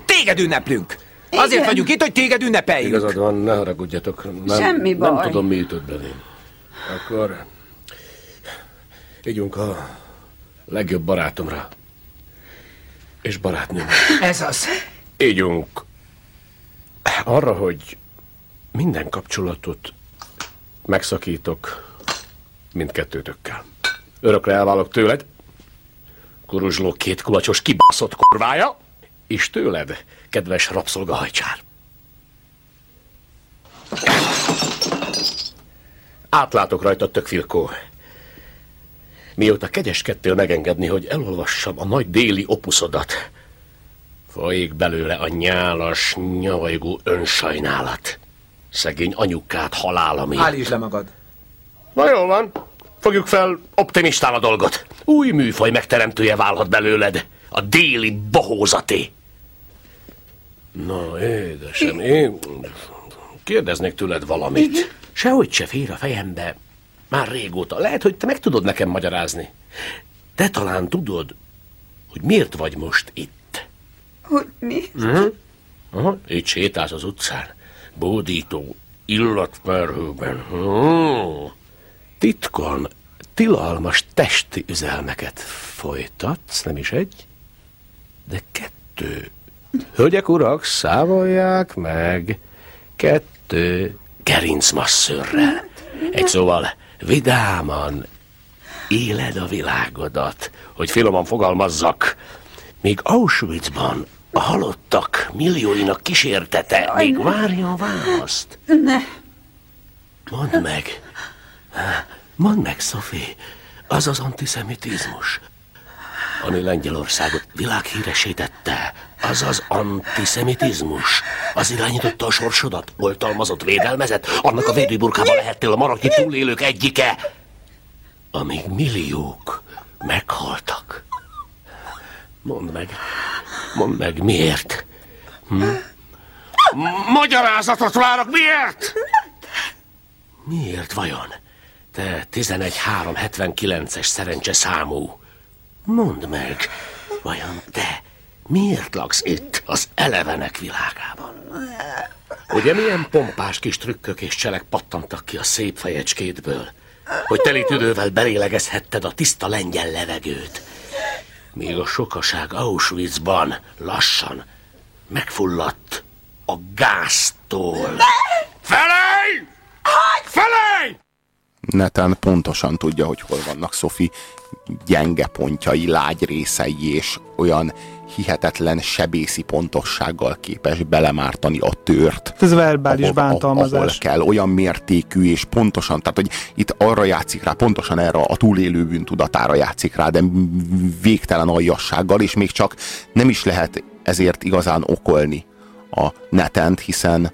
Téged ünneplünk. Azért Igen. vagyunk itt, hogy téged ünnepeljünk. Igazad van, ne haragudjatok. Nem, Semmi Nem baj. tudom, mi jutott belém. Akkor ígyunk a legjobb barátomra. És barátnőmre. Ez az. Ígyunk arra, hogy minden kapcsolatot megszakítok mindkettőtökkel. Örökre elválok tőled, kuruzsló két kulacsos kibaszott kurvája, És tőled, kedves rabszolgahajcsár. Átlátok rajta, tök Filkó. Mióta kegyeskedtél megengedni, hogy elolvassam a nagy déli opuszodat, folyik belőle a nyálas, nyavajgó önsajnálat. Szegény anyukát halála miatt. Állítsd le magad. Na jó van, fogjuk fel optimistán a dolgot. Új műfaj megteremtője válhat belőled, a déli bohózaté. Na, édesem, én kérdeznék tőled valamit. Sehogy se fér a fejembe. Már régóta. Lehet, hogy te meg tudod nekem magyarázni. Te talán tudod, hogy miért vagy most itt. Hogy mi? Hm? Aha, itt sétálsz az utcán. Bódító illatmerhőben. Hm. Titkon tilalmas testi üzelmeket folytatsz, nem is egy, de kettő. Hölgyek, urak, számolják meg. Kettő gerincmasszörrel. Egy szóval vidáman éled a világodat, hogy finoman fogalmazzak. Míg Auschwitzban a halottak millióinak kísértete még várja a választ. Ne. Mondd meg, mondd meg, Sophie, az az antiszemitizmus, ami Lengyelországot világhíresítette, az az antiszemitizmus, az irányította a sorsodat, oltalmazott, védelmezett, annak a védőburkában lehettél a maraki túlélők egyike, amíg milliók meghaltak. Mondd meg, mondd meg, miért? Hm? Magyarázatot várok, miért? Miért vajon? Te 11379-es szerencse számú. Mondd meg, vajon te miért laksz itt az elevenek világában? Ugye milyen pompás kis trükkök és cselek pattantak ki a szép fejecskédből, hogy teli tüdővel belélegezhetted a tiszta lengyel levegőt, míg a sokaság Auschwitzban lassan megfulladt a gáztól. Felej! Felej! Neten pontosan tudja, hogy hol vannak Sophie gyenge pontjai, lágy részei, és olyan hihetetlen sebészi pontossággal képes belemártani a tört. Ez verbális ahol, bántalmazás. Ahol kell, olyan mértékű, és pontosan, tehát hogy itt arra játszik rá, pontosan erre a túlélő bűntudatára játszik rá, de végtelen aljassággal, és még csak nem is lehet ezért igazán okolni a netent, hiszen,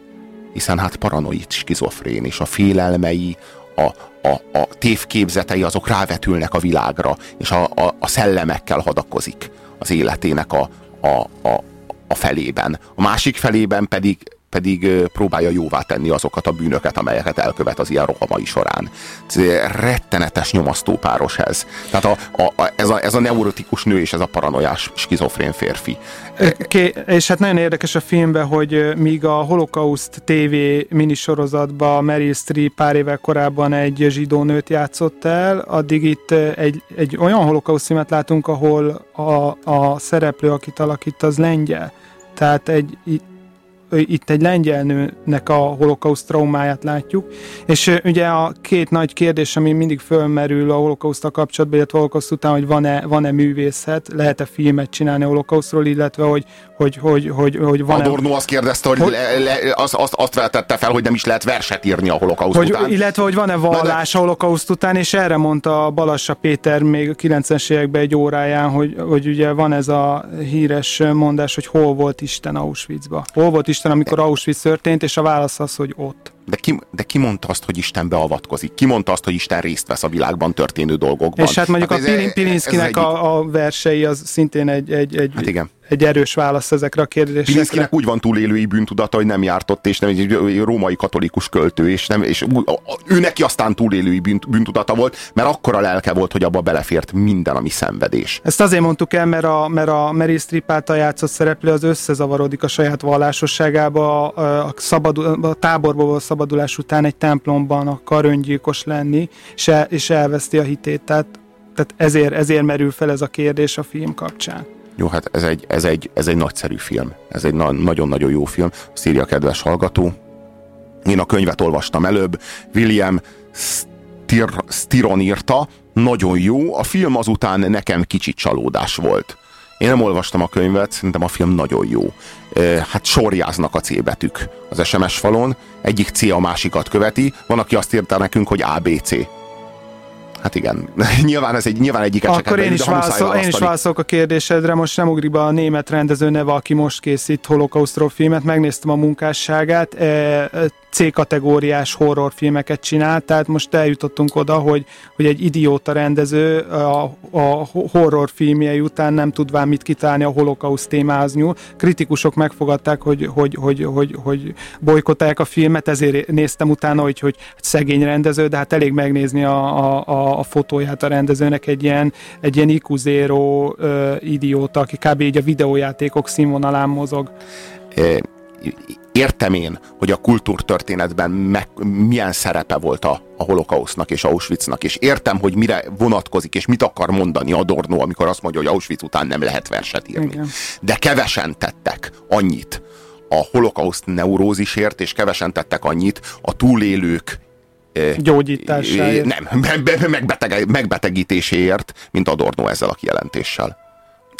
hiszen hát paranoid, skizofrén, és a félelmei, a, a, a tévképzetei azok rávetülnek a világra, és a, a, a szellemekkel hadakozik az életének a, a, a, a felében. A másik felében pedig, pedig próbálja jóvá tenni azokat a bűnöket, amelyeket elkövet az ilyen rohamai során. Ez rettenetes nyomasztó páros ez. Tehát a, a, a, ez, a, ez a neurotikus nő és ez a paranoiás skizofrén férfi. Ké, és hát nagyon érdekes a filmben, hogy míg a Holocaust TV minisorozatban Meryl Streep pár évvel korábban egy zsidó nőt játszott el, addig itt egy, egy olyan holokauszt filmet látunk, ahol a, a szereplő, akit alakít, az lengyel. Tehát egy, itt egy lengyel nőnek a holokauszt traumáját látjuk, és ugye a két nagy kérdés, ami mindig fölmerül a holokausztal kapcsolatban, illetve a holokauszt után, hogy van-e, van-e művészet, lehet-e filmet csinálni a holokausztról, illetve hogy, hogy, hogy, hogy, hogy van-e... Adorno azt kérdezte, hogy, hogy le, le, azt, azt, azt vetette fel, hogy nem is lehet verset írni a holokauszt hogy, után. Illetve, hogy van-e vallás de... a holokauszt után, és erre mondta Balassa Péter még a 90-es években egy óráján, hogy, hogy ugye van ez a híres mondás, hogy hol volt Isten Auschwitzba. Hol volt Isten, amikor Auschwitz történt, és a válasz az, hogy ott. De ki, de ki mondta azt, hogy Isten beavatkozik? Ki mondta azt, hogy Isten részt vesz a világban történő dolgokban? És hát mondjuk hát a Pilin, Pilinszkinek a, a versei az szintén egy, egy, egy, hát igen. egy erős válasz ezekre a kérdésekre. Pilinszkinek úgy van túlélői bűntudata, hogy nem jártott, és nem egy római katolikus költő, és, nem, és ő neki aztán túlélői bűnt, bűntudata volt, mert akkora lelke volt, hogy abba belefért minden, ami szenvedés. Ezt azért mondtuk el, mert a, mert a Mary Streep által játszott szereplő az összezavarodik a saját vallásosságába, a, a, szabadul, a táborból szabadulás után egy templomban akar öngyilkos lenni, és, el, és elveszti a hitét. Tehát, tehát ezért, ezért merül fel ez a kérdés a film kapcsán. Jó, hát ez egy, ez egy, ez egy nagyszerű film. Ez egy na- nagyon-nagyon jó film. Szírja kedves hallgató. Én a könyvet olvastam előbb. William Stiron írta. Nagyon jó. A film azután nekem kicsit csalódás volt Én nem olvastam a könyvet, szerintem a film nagyon jó. Hát sorjáznak a C betűk az SMS falon, egyik C a másikat követi, van, aki azt írta nekünk, hogy ABC. Hát igen, nyilván ez egy, nyilván egyik Akkor én is, válaszol, én is válaszolok a kérdésedre, most nem ugrik be a német rendező neve, aki most készít holokausztról filmet, megnéztem a munkásságát, e, C-kategóriás horrorfilmeket csinál, tehát most eljutottunk oda, hogy, hogy egy idióta rendező a, a horrorfilmjei után nem tudván mit kitálni a holokauszt témához nyúl. Kritikusok megfogadták, hogy, hogy, hogy, hogy, hogy bolykotálják a filmet, ezért néztem utána, hogy, hogy szegény rendező, de hát elég megnézni a, a, a fotóját a rendezőnek egy ilyen, egy ilyen uh, idióta, aki kb. így a videójátékok színvonalán mozog. Értem én, hogy a kultúrtörténetben meg, milyen szerepe volt a, a holokausznak és Auschwitznak, és értem, hogy mire vonatkozik, és mit akar mondani Adorno, amikor azt mondja, hogy Auschwitz után nem lehet verset írni. Igen. De kevesen tettek annyit a holokauszt neurózisért, és kevesen tettek annyit a túlélők gyógyításáért. Nem, megbeteg, megbetegítéséért, mint Adorno ezzel a kijelentéssel.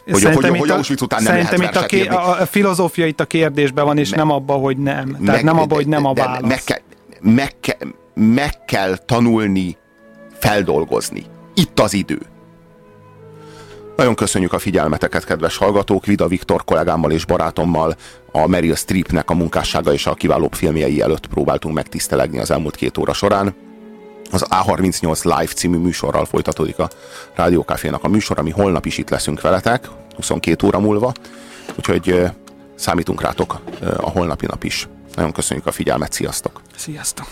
Hogy, hogy, hogy, hogy Auschwitz után nem lehet itt a, ké, a, a filozófia itt a kérdésben van, és me, nem abban, hogy nem. Tehát meg, nem abban, hogy nem a válasz. Meg, ke, meg, ke, meg kell tanulni feldolgozni. Itt az idő. Nagyon köszönjük a figyelmeteket, kedves hallgatók! Vida Viktor kollégámmal és barátommal a Meryl Streepnek a munkássága és a kiválóbb filmjei előtt próbáltunk megtisztelegni az elmúlt két óra során. Az A38 Live című műsorral folytatódik a Rádiókafénak a műsor, ami holnap is itt leszünk veletek, 22 óra múlva, úgyhogy számítunk rátok a holnapi nap is. Nagyon köszönjük a figyelmet, sziasztok! Sziasztok!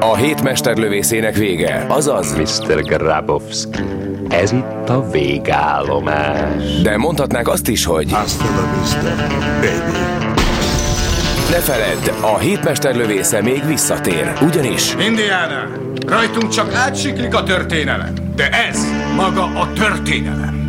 A hétmesterlövészének vége, azaz Mr. Grabowski. Ez itt a végállomás. De mondhatnák azt is, hogy Hasta la vista, baby. Ne feledd, a hétmesterlövésze még visszatér, ugyanis... Indiana, rajtunk csak átsiklik a történelem, de ez maga a történelem.